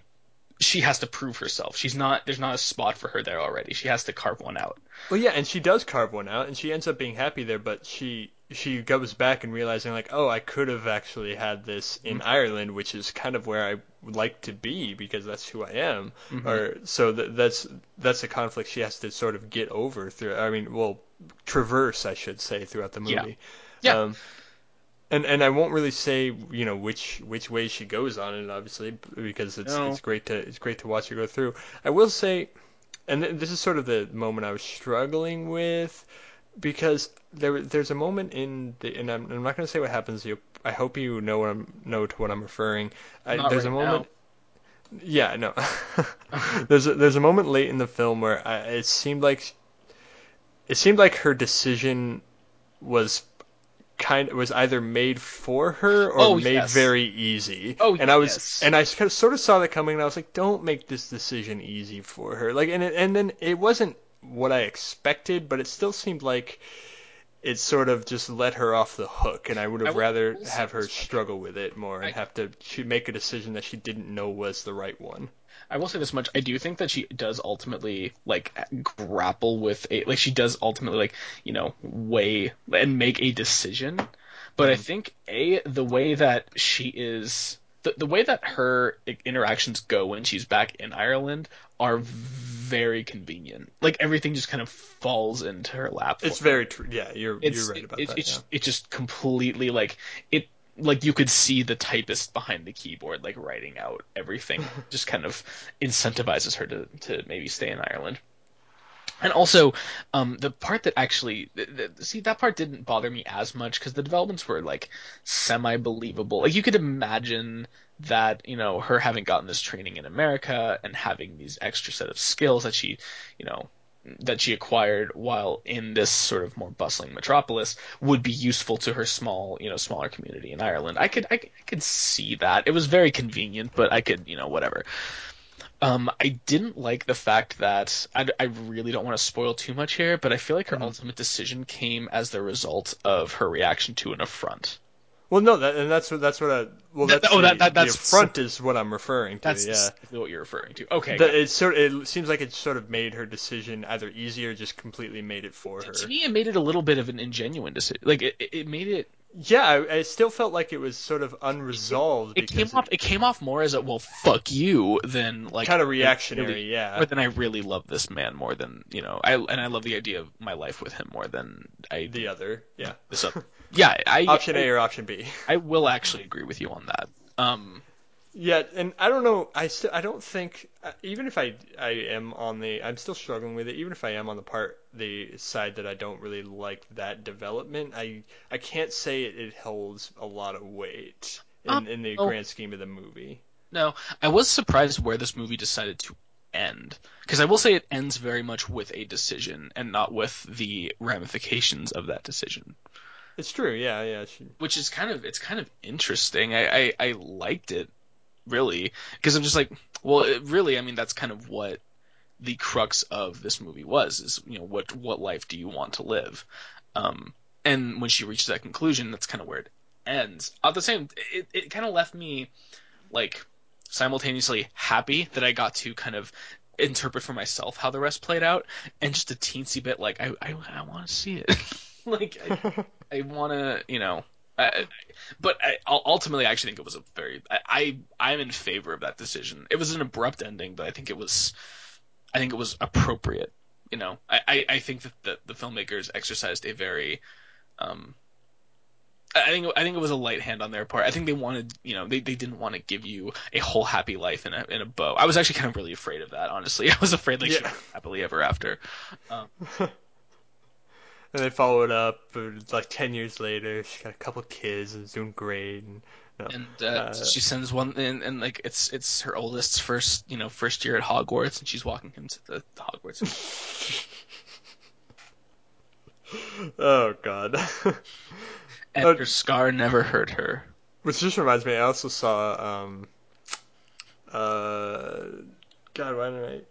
she has to prove herself. She's not there's not a spot for her there already. She has to carve one out. Well, yeah, and she does carve one out, and she ends up being happy there. But she she goes back and realizing like, oh, I could have actually had this in mm-hmm. Ireland, which is kind of where I would like to be because that's who I am. Mm-hmm. Or so th- that's that's a conflict she has to sort of get over through. I mean, well, traverse, I should say, throughout the movie. Yeah. Um, and and I won't really say you know which which way she goes on it obviously because it's No. it's great to it's great to watch her go through. I will say, and th- this is sort of the moment I was struggling with because there there's a moment in the and I'm, I'm not going to say what happens. You I hope you know what I'm know to what I'm referring. I, there's right a moment. Yeah, no. there's a, there's a moment late in the film where I, it seemed like it seemed like her decision was kind was either made for her or Oh, made yes. very easy. Oh, and I was yes. and I kind of sort of saw that coming and I was like don't make this decision easy for her. Like and it, and then it wasn't what I expected, but it still seemed like it sort of just let her off the hook and I would I have will- rather have her struggle with it more and I- have to make a decision that she didn't know was the right one. I will say this much: I do think that she does ultimately like grapple with a like she does ultimately like you know weigh and make a decision. But I mm-hmm. think a the way that she is the the way that her interactions go when she's back in Ireland are very convenient. Like everything just kind of falls into her lap. It's very true. Yeah, you're it's you're right about it, that. It's yeah. it just completely like it like you could see the typist behind the keyboard like writing out everything just kind of incentivizes her to, to maybe stay in ireland. And also um, the part that actually the, the, see that part didn't bother me as much because the developments were like semi believable like you could imagine that you know her having gotten this training in america and having these extra set of skills that she you know that she acquired while in this sort of more bustling metropolis would be useful to her small, you know, smaller community in Ireland. I could, I, I could see that. It was very convenient, but I could, you know, whatever. Um, I didn't like the fact that I, I really don't want to spoil too much here, but I feel like her mm-hmm. ultimate decision came as the result of her reaction to an affront. Well, no, that, and that's what that's what I well that's oh, that, that, that's the affront is what I'm referring to. That's yeah, what you're referring to. Okay, the, it sort of, it seems like it sort of made her decision either easier, just completely made it for her. To me, it made it a little bit of an ingenuine decision. Like it, it made it. Yeah, I, I still felt like it was sort of unresolved. It, came off. It came off more as a well, fuck you, than like kind of reactionary. Really, yeah. But then I really love this man more than you know. I and I love the idea of my life with him more than I the other. Yeah. This other. Yeah, I, option I, A or option B. I will actually agree with you on that. Um, yeah, and I don't know. I still I don't think uh, even if I I am on the I'm still struggling with it. Even if I am on the part the side that I don't really like that development, I I can't say it, it holds a lot of weight in, um, in the oh, grand scheme of the movie. No, I was surprised where this movie decided to end because I will say it ends very much with a decision and not with the ramifications of that decision. It's true, yeah, yeah. She... Which is kind of it's kind of interesting. I I, I liked it really because I'm just like, well, really, I mean, that's kind of what the crux of this movie was is you know what what life do you want to live, um, and when she reaches that conclusion, that's kind of where it ends. At the same, it it kind of left me like simultaneously happy that I got to kind of interpret for myself how the rest played out, and just a teensy bit like I I, I want to see it. like I, I want to, you know. I, but I, ultimately, I actually think it was a very. I, I am in favor of that decision. It was an abrupt ending, but I think it was. I think it was appropriate. You know, I, I, I think that the, the filmmakers exercised a very. Um, I think I think it was a light hand on their part. I think they wanted, you know, they, they didn't want to give you a whole happy life in a in a bow. I was actually kind of really afraid of that, honestly. I was afraid like yeah. happily ever after. Um, and they follow it up like ten years later. She got a couple kids and is doing great. And, no, and uh, uh, she sends one, and, and like it's it's her oldest's first you know first year at Hogwarts, and she's walking him to the, the Hogwarts. oh God. and uh, her scar never hurt her. Which just reminds me, I also saw um, uh, God, why didn't I?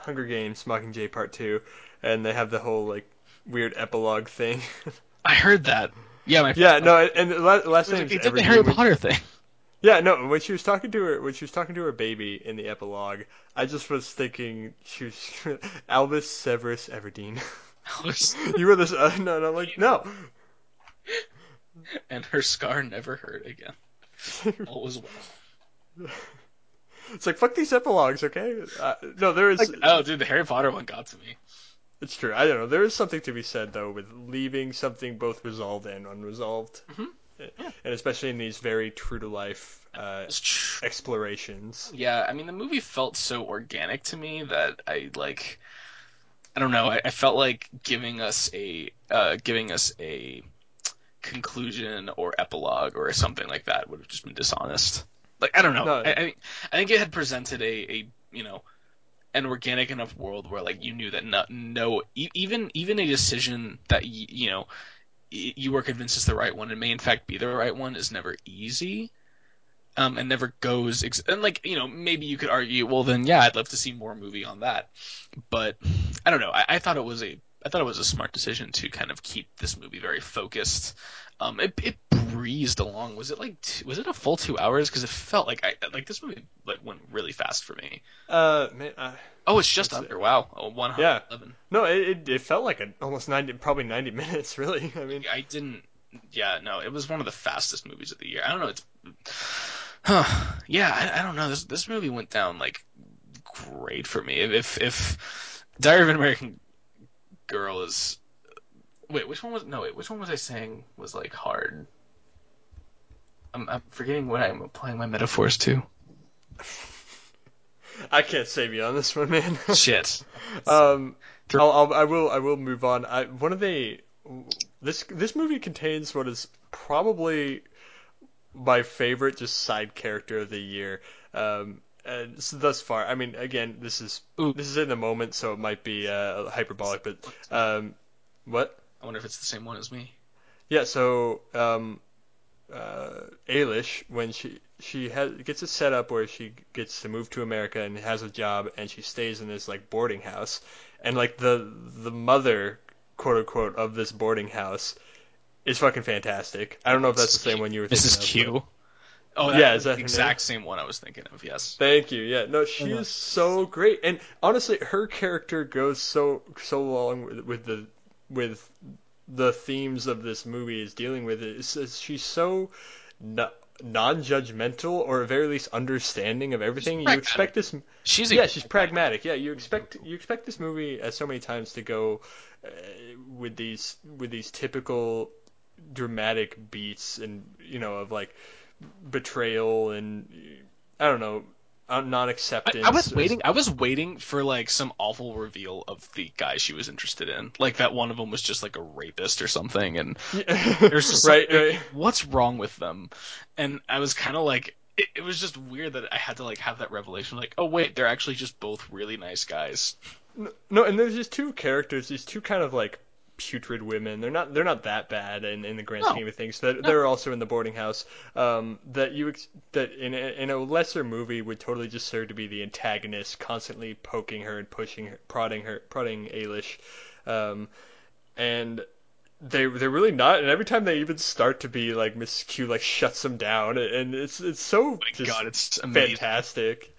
Hunger Games Mockingjay Part Two, and they have the whole like weird epilogue thing. I heard that. Yeah, my yeah, no, and the last name did the Harry Potter thing. Yeah, no, when she was talking to her, when she was talking to her baby in the epilogue, I just was thinking she was Albus Severus Everdeen. you were this, uh, no, no, like no. And her scar never hurt again. All was well. It's like fuck these epilogues, okay? Uh, no, there is. Like, oh, dude, the Harry Potter one got to me. It's true. I don't know. There is something to be said though with leaving something both resolved and unresolved, mm-hmm. yeah. and especially in these very true to life uh, explorations. Yeah, I mean the movie felt so organic to me that I like. I don't know. I, I felt like giving us a uh, giving us a conclusion or epilogue or something like that would have just been dishonest. Like I don't know. No. I, I, I think it had presented a, a you know an organic enough world where like you knew that no, no even even a decision that you, you know you were convinced is the right one and may in fact be the right one is never easy um, and never goes ex- and like you know maybe you could argue well then yeah I'd love to see more movie on that. But I don't know. I, I thought it was a I thought it was a smart decision to kind of keep this movie very focused. Um, it, it breezed along. Was it like two, was it a full two hours? Because it felt like I like this movie like went really fast for me. Uh, man, uh oh, it's just under. It? Wow, oh, one hundred eleven. Yeah. No, it it felt like a, almost ninety, probably ninety minutes. Really, I mean, I didn't. Yeah, no, it was one of the fastest movies of the year. I don't know. It's, huh? Yeah, I, I don't know. This this movie went down like great for me. If if Diary of an American Girl is Wait, which one was no? Wait, which one was I saying was like hard? I'm, I'm forgetting what I'm applying my metaphors to. I can't save you on this one, man. Shit. um, I'll, I'll, I will I will move on. I one of the this this movie contains what is probably my favorite just side character of the year. Um, and so thus far, I mean, again, this is Ooh. this is in the moment, so it might be uh, hyperbolic, but um, what? I wonder if it's the same one as me. Yeah, so um, uh, Eilis, when she she has gets a setup where she gets to move to America and has a job, and she stays in this like boarding house, and like the the mother, quote unquote, of this boarding house is fucking fantastic. I don't know if that's the same one you were thinking Mrs. of. Q. Oh, Yeah, yeah, is that the exact same one I was thinking of. Yes. Thank you. Yeah, no, she know. is so great, and honestly, her character goes so so long with, with the with the themes of this movie is dealing with is, she's so no, non-judgmental, or at very least understanding of everything. You expect this. She's a Yeah, she's pragmatic. Yeah, you expect you expect this movie as so many times to go uh, with these with these typical dramatic beats and you know of like betrayal and I don't know uh, I, non-acceptance. I was waiting. I was waiting for like some awful reveal of the guy she was interested in, like that one of them was just like a rapist or something, and Yeah. there's just right, something- right. what's wrong with them? And I was kind of like, it, it was just weird that I had to like have that revelation, like, oh wait, they're actually just both really nice guys. No, and there's these two characters, these two kind of like putrid women. They're not they're not that bad in, in the grand No. scheme of things. That they're also in the boarding house. Um, that you ex- that in a, in a lesser movie would totally just serve to be the antagonist, constantly poking her and pushing her, prodding her, prodding Eilis. Um, and they they're really not. And every time they even start to be like Miss Q, like shuts them down, and it's it's so My just God, it's amazing. fantastic.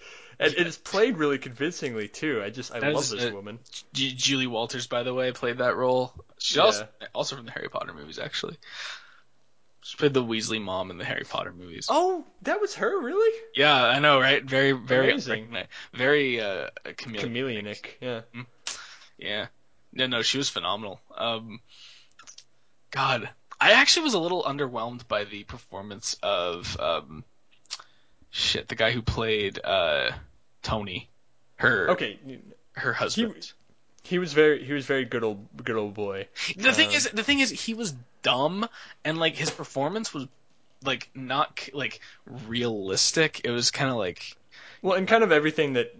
And it's played really convincingly too. I just I That love is this a- woman. Ju- Julie Walters, by the way, played that role. She's Yeah. also also from the Harry Potter movies, actually. She played the Weasley mom in the Harry Potter movies. Oh, that was her, really? Yeah, I know, right? Very, very, Amazing. very uh, chameleon. Chameleonic, yeah. Yeah. No, no, she was phenomenal. Um, God, I actually was a little underwhelmed by the performance of um, shit, the guy who played uh, Tony, her Okay, her husband. he was very he was very good old good old boy. the thing um, is, the thing is, he was dumb, and like his performance was like not like realistic. It was kind of like Well, and kind of everything that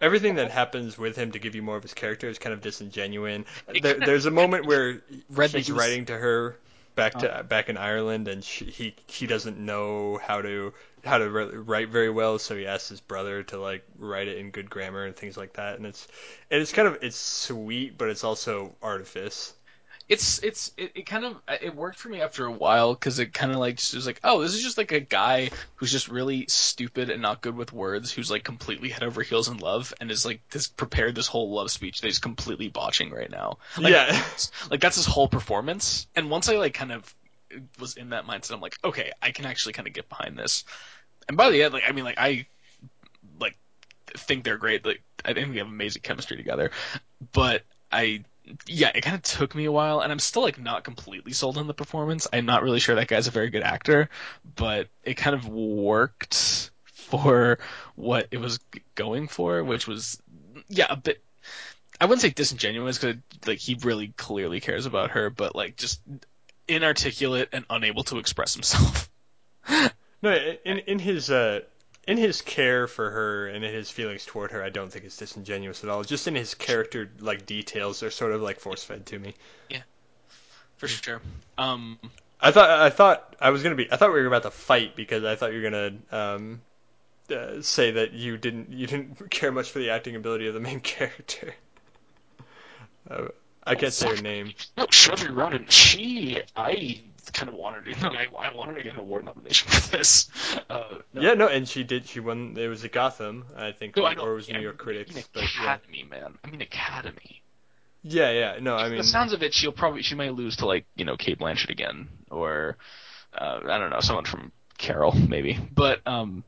everything that happens with him to give you more of his character is kind of disingenuine. There, there's a moment where that he's writing to her back to back in Ireland, and she, he he doesn't know how to how to write very well, so he asked his brother to like write it in good grammar and things like that. And it's and it's kind of it's sweet, but it's also artifice. it's it's it, it kind of it worked for me after a while because it kind of like just was like oh this is just like a guy who's just really stupid and not good with words who's like completely head over heels in love and is like this prepared this whole love speech that he's completely botching right now like, yeah. like that's his whole performance and once I like kind of was in that mindset I'm like okay I can actually kind of get behind this and by the end like I mean like I like think they're great like I think we have amazing chemistry together but I yeah, it kind of took me a while, and I'm still like not completely sold on the performance. I'm not really sure that guy's a very good actor, but it kind of worked for what it was going for, which was yeah a bit. I wouldn't say disingenuous because like he really clearly cares about her, but like just inarticulate and unable to express himself. No, in in his uh in his care for her and in his feelings toward her, I don't think it's disingenuous at all. Just in his character like details, they're sort of like force fed to me. Yeah, for sure. Um, I thought I thought I was gonna be I thought we were about to fight because I thought you were gonna um uh, say that you didn't you didn't care much for the acting ability of the main character. Uh, I can't say her name. No, Shelby Ronan, she, I kind of wanted to, I, I wanted to get an award nomination for this. Uh, no. Yeah, no, and she did. She won. It was a Gotham, I think, No, or, I or it was yeah, New York I Critics. mean But yeah, Academy, man. I mean Academy. yeah, yeah. No, I mean, the sounds of it, she'll probably she might lose to like you know Cate Blanchett again, or uh, I don't know someone from Carol maybe. But um,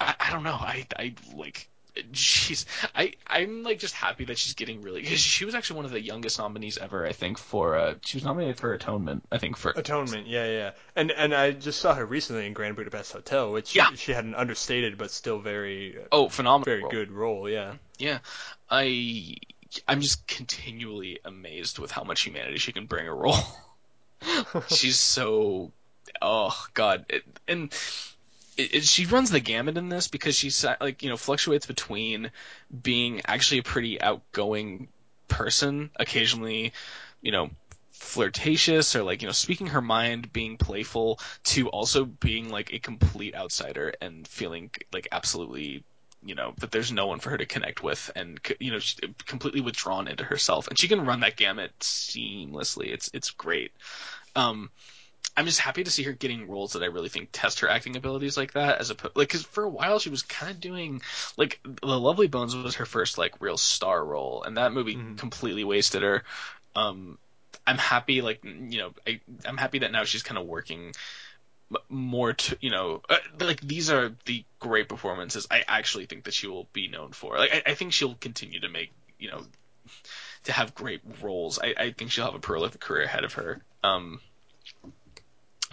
I, I don't know. I I like she's I I'm like just happy that she's getting really because she was actually one of the youngest nominees ever I think for uh she was nominated for Atonement I think for Atonement, yeah, yeah, and and I just saw her recently in Grand Budapest Hotel, which Yeah. she had an understated but still very uh, oh phenomenal very role. good role, yeah. yeah I I'm just continually amazed with how much humanity she can bring a role she's so oh god it, and it, it, she runs the gamut in this because she's like you know fluctuates between being actually a pretty outgoing person occasionally you know flirtatious or like you know speaking her mind being playful to also being like a complete outsider and feeling like absolutely you know that there's no one for her to connect with and you know completely withdrawn into herself. And she can run that gamut seamlessly. It's it's great. Um I'm just happy to see her getting roles that I really think test her acting abilities like that, as a like because for a while she was kind of doing like The Lovely Bones was her first like real star role, and that movie Mhm. completely wasted her. Um, I'm happy like you know I I'm happy that now she's kind of working more to you know uh, like these are the great performances I actually think that she will be known for. Like I, I think she'll continue to make you know to have great roles. I, I think she'll have a prolific career ahead of her. Um,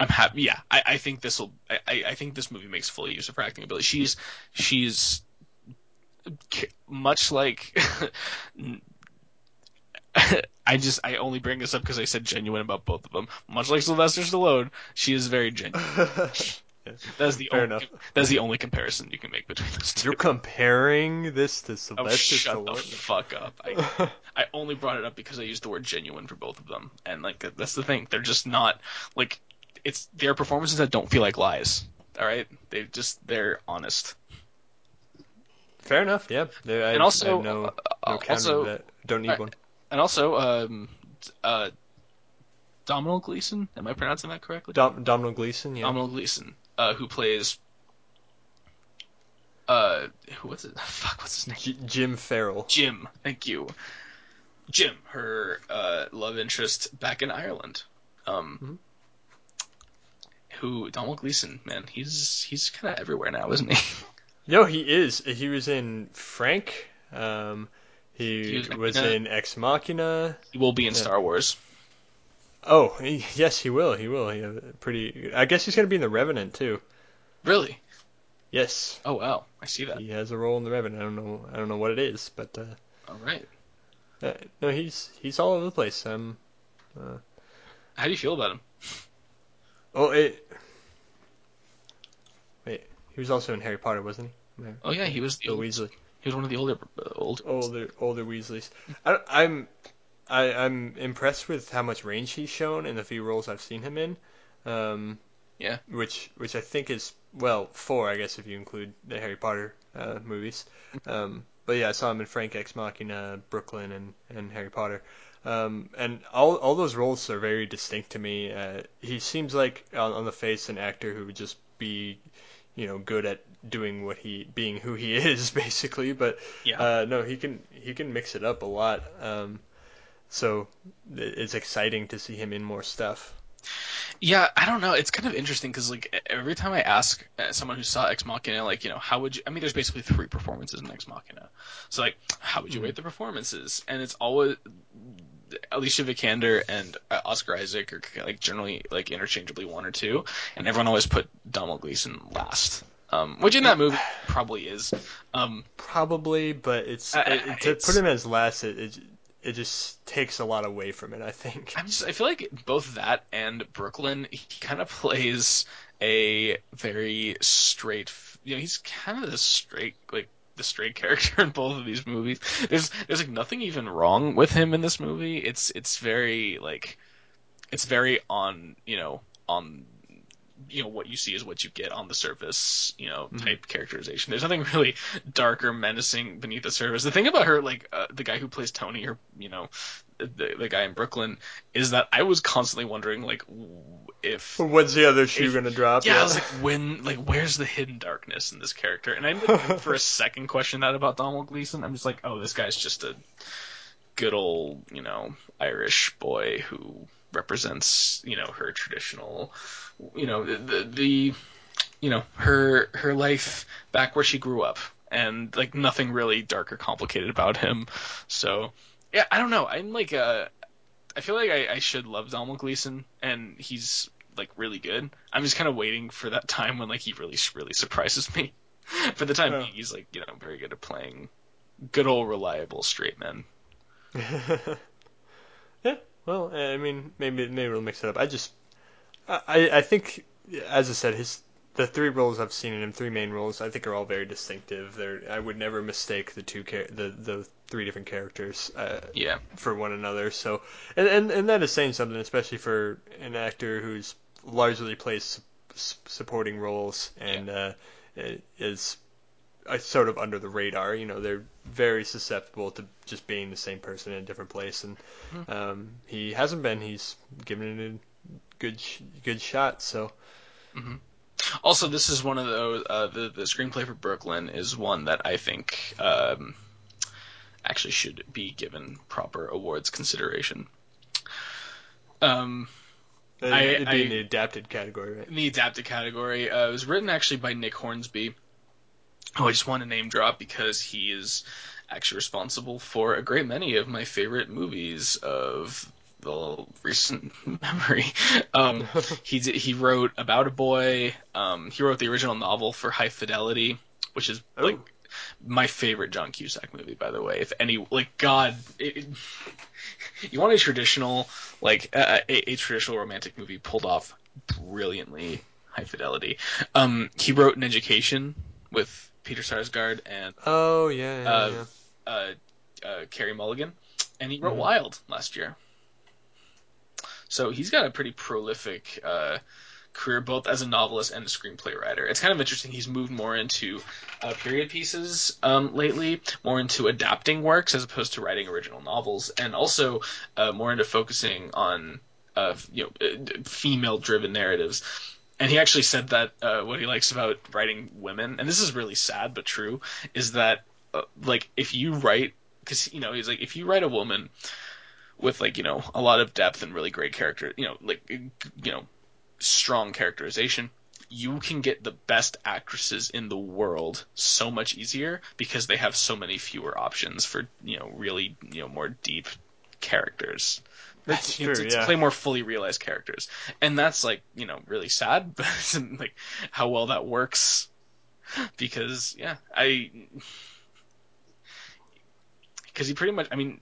I'm happy. Yeah, I, I think this will. I, I I think this movie makes full use of her acting ability. She's she's much like. I just I only bring this up because I said genuine about both of them. Much like Sylvester Stallone, she is very genuine. That's the Fair only, enough. That's the only comparison you can make between those 2 You're comparing this to Oh, Sylvester shut the Stallone. fuck up! I I only brought it up because I used the word genuine for both of them, and like that's the thing. They're just not like it's their performances that don't feel like lies. All right, they just they're honest. Fair enough. Yeah. There- I, And also, I have no, uh, no also- that. Don't need uh, one. And also, um, uh, Domhnall Gleeson. Am I pronouncing that correctly? Dom, Domhnall Gleeson. Yeah. Domhnall Gleeson, uh, who plays. Uh, who was it? Fuck, what's his name? J- Jim Farrell. Jim. Thank you. Jim, her uh, love interest back in Ireland. Um, Mhm. Who Domhnall Gleeson, man, he's he's kind of everywhere now, isn't he? No, he is. He was in Frank. Um, he, He was was, in Ex Machina. he will be in Yeah. Star Wars. Oh, he, yes, he will. He will. He pretty. I guess he's going to be in the Revenant too. Really? Yes, Oh wow, I see that. he has a role in the Revenant. I don't know. I don't know what it is, but uh, All right. uh, no, he's he's all over the place. Um, How do you feel about him? Oh, it. Wait, he was also in Harry Potter, wasn't he? Oh yeah, he was the Bill old, Weasley. he was one of the older uh, old. older older Weasleys. I, I'm I, I'm impressed with how much range he's shown in the few roles I've seen him in. Um, Yeah. Which which I think is well four I guess if you include the Harry Potter uh, movies. Um, but yeah, I saw him in Frank Ex Machina, Brooklyn, and and Harry Potter. Um, and all all those roles are very distinct to me. Uh, he seems like on, on the face an actor who would just be, you know, good at doing what he being who he is basically. But Yeah. uh, no, he can he can mix it up a lot. Um, so it's exciting to see him in more stuff. Yeah, I don't know. It's kind of interesting because like every time I ask uh, someone who saw Ex Machina, like you know, how would you? I mean, there's basically three performances in Ex Machina. So like, how would you Mhm. rate the performances? And it's always Alicia Vikander and uh, Oscar Isaac are like generally like interchangeably one or two, and everyone always put Domhnall Gleeson last. Um, which in that movie probably is. Um, Probably, but it's, it, to it's- put him as last, it, it it just takes a lot away from it. I think. I'm just I feel like both that and Brooklyn he kind of plays a very straight you know he's kind of the straight like the straight character in both of these movies. There's there's like nothing even wrong with him in this movie. It's it's very like it's very on you know on you know what you see is what you get on the surface you know Mhm. type characterization there's nothing really dark or menacing beneath the surface the thing about her like uh, the guy who plays tony or you know the, the guy in brooklyn is that i was constantly wondering like if When's the other shoe If- gonna drop? yeah, I was like, when, like, where's the hidden darkness in this character? And I for a second question that about Domhnall Gleeson. I'm just like, oh, this guy's just a good old, you know, Irish boy who represents, you know, her traditional, you know, the, the, the you know, her her life back where she grew up, and like nothing really dark or complicated about him. So yeah, I don't know. I'm like uh, I feel like I, I should love Domhnall Gleeson, and he's like really good. I'm just kind of waiting for that time when like he really really surprises me. for the time Yeah. being, he's like you know very good at playing good old reliable straight men. yeah. Well, I mean, maybe maybe we'll mix it up. I just, I I think, as I said, his the three roles I've seen in him, three main roles, I think are all very distinctive. They're I would never mistake the two char- the the three different characters. Uh, Yeah, for one another. So, and, and and that is saying something, especially for an actor who's largely plays s- supporting roles and uh, is uh, sort of under the radar. You know, they're very susceptible to just being the same person in a different place, and Mhm. um, he hasn't been. He's given it a good sh- good shot. So, Also, this is one of those. Uh, the the screenplay for Brooklyn is one that I think um, actually should be given proper awards consideration. Um, I- it'd be in the adapted category, right? in the adapted category, uh, it was written actually by Nick Hornsby, who I just want to name drop because he is actually responsible for a great many of my favorite movies of the recent memory. Um, he did, he wrote About a Boy. Um, he wrote the original novel for High Fidelity, which is like Ooh. my favorite John Cusack movie, by the way. If any, like God, it- you want a traditional, like a, a, a traditional romantic movie pulled off brilliantly. High Fidelity. Um, he wrote an Education with Peter Sarsgaard and Oh yeah, yeah, Uh, yeah. uh, uh, Carey Mulligan, and he wrote Mhm. Wild last year. So he's got a pretty prolific uh, career, both as a novelist and a screenplay writer. It's kind of interesting. He's moved more into uh, period pieces um, lately, more into adapting works as opposed to writing original novels, and also uh, more into focusing on uh, you know uh, female-driven narratives. And he actually said that uh, what he likes about writing women, and this is really sad but true, is that uh, like if you write because you know he's like if you write a woman with like you know a lot of depth and really great character you know like you know strong characterization you can get the best actresses in the world so much easier because they have so many fewer options for you know really you know more deep characters That's true. to, to yeah. play more fully realized characters and that's like you know really sad but like how well that works because yeah i because he pretty much i mean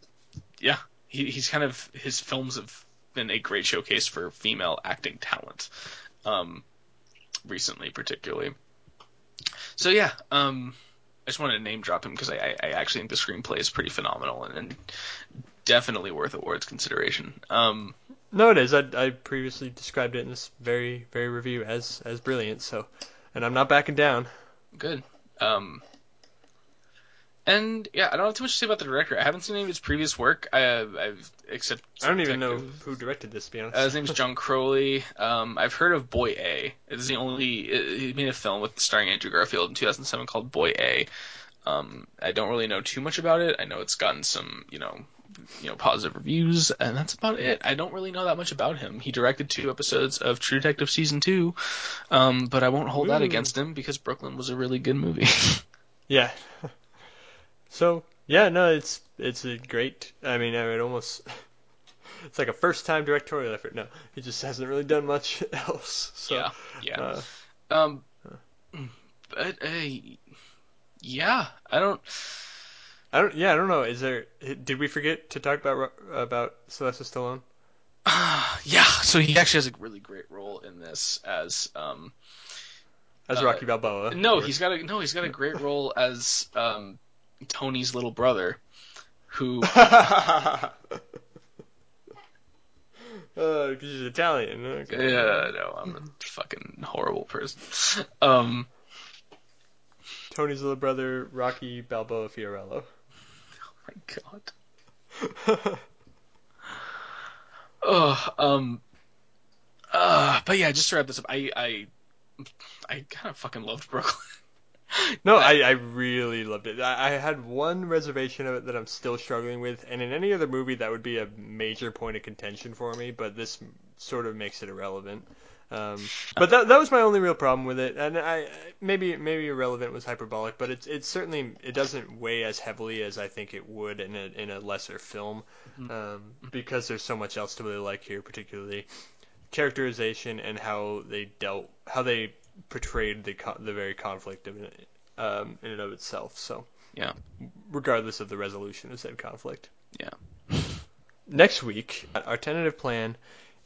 yeah he, he's kind of his films have been a great showcase for female acting talent um recently particularly so yeah um i just wanted to name drop him because I, I actually think the screenplay is pretty phenomenal and, and definitely worth awards consideration um No, it is. I, I previously described it in this very, very review as as brilliant. So, and I'm not backing down. good. Um, and yeah, I don't have too much to say about the director. I haven't seen any of his previous work. I, I've except I don't even know who directed this. To be honest. Uh, his name's John Crowley. Um, I've heard of Boy A. It's the only he made a film with starring Andrew Garfield in 2007 called Boy A. Um, I don't really know too much about it. I know it's gotten some, you know, you know, positive reviews, and that's about it. I don't really know that much about him. He directed two episodes of True Detective season two, um, but I won't hold that against him because Brooklyn was a really good movie. Yeah. So yeah, no, it's it's a great. I mean, I would almost. It's like a first time directorial effort. No, he just hasn't really done much else. So, yeah, yeah. Uh, Um, but uh, yeah, I don't. I don't. Yeah, I don't know. Is there? Did we forget to talk about about Sylvester Stallone? yeah, so he actually has a really great role in this as um. As Uh, Rocky Balboa. No, he's got a no. He's got a great role as um Tony's little brother, who Uh, because he's Italian. Okay. yeah, no, I'm a fucking horrible person. Um, Tony's little brother, Rocky Balboa Fiorello. Oh my God. Oh, um, uh, but yeah, just to wrap this up, I, I, I kind of fucking loved Brooklyn. No, I, I really loved it. I, I had one reservation of it that I'm still struggling with, and in any other movie that would be a major point of contention for me, but this sort of makes it irrelevant. Um, but that that was my only real problem with it, and I maybe maybe irrelevant was hyperbolic, but it's it's certainly it doesn't weigh as heavily as I think it would in a in a lesser film, um, because there's so much else to really like here, particularly characterization and how they dealt how they portrayed the co- the very conflict of it, um, in and of itself. So Yeah. regardless of the resolution of said conflict. Yeah. Next week, our tentative plan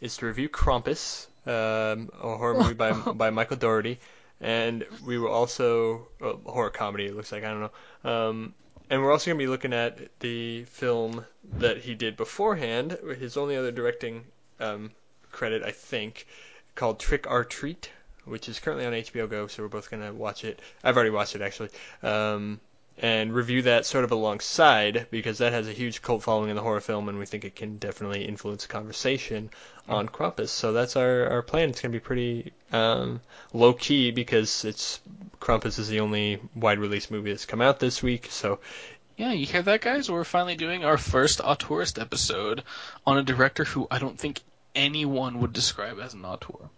is to review Krampus, um, a horror movie by by Michael Dougherty, and we will also a horror comedy. It looks like I don't know. Um, and we're also going to be looking at the film that he did beforehand, his only other directing um, credit, I think, called Trick 'r Treat, which is currently on HBO Go. So we're both going to watch it. I've already watched it actually. Um, and review that sort of alongside because that has a huge cult following in the horror film, and we think it can definitely influence conversation on Krampus. So that's our, our plan. It's going to be pretty um, low key because it's Krampus is the only wide release movie that's come out this week. So Yeah, you hear that, guys? We're finally doing our first auteurist episode on a director who I don't think anyone would describe as an auteur.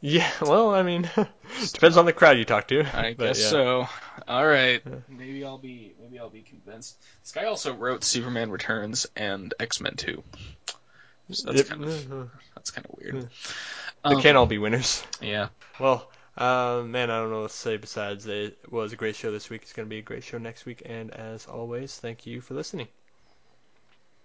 Yeah, well, I mean, depends on the crowd you talk to. I but guess yeah. so. All right, maybe I'll be maybe I'll be convinced. This guy also wrote Superman Returns and X Men Two. So that's Yep. kind of that's kind of weird. They Um, can't all be winners. Yeah. Well, uh, man, I don't know what to say besides it was a great show this week. It's going to be a great show next week. And as always, thank you for listening.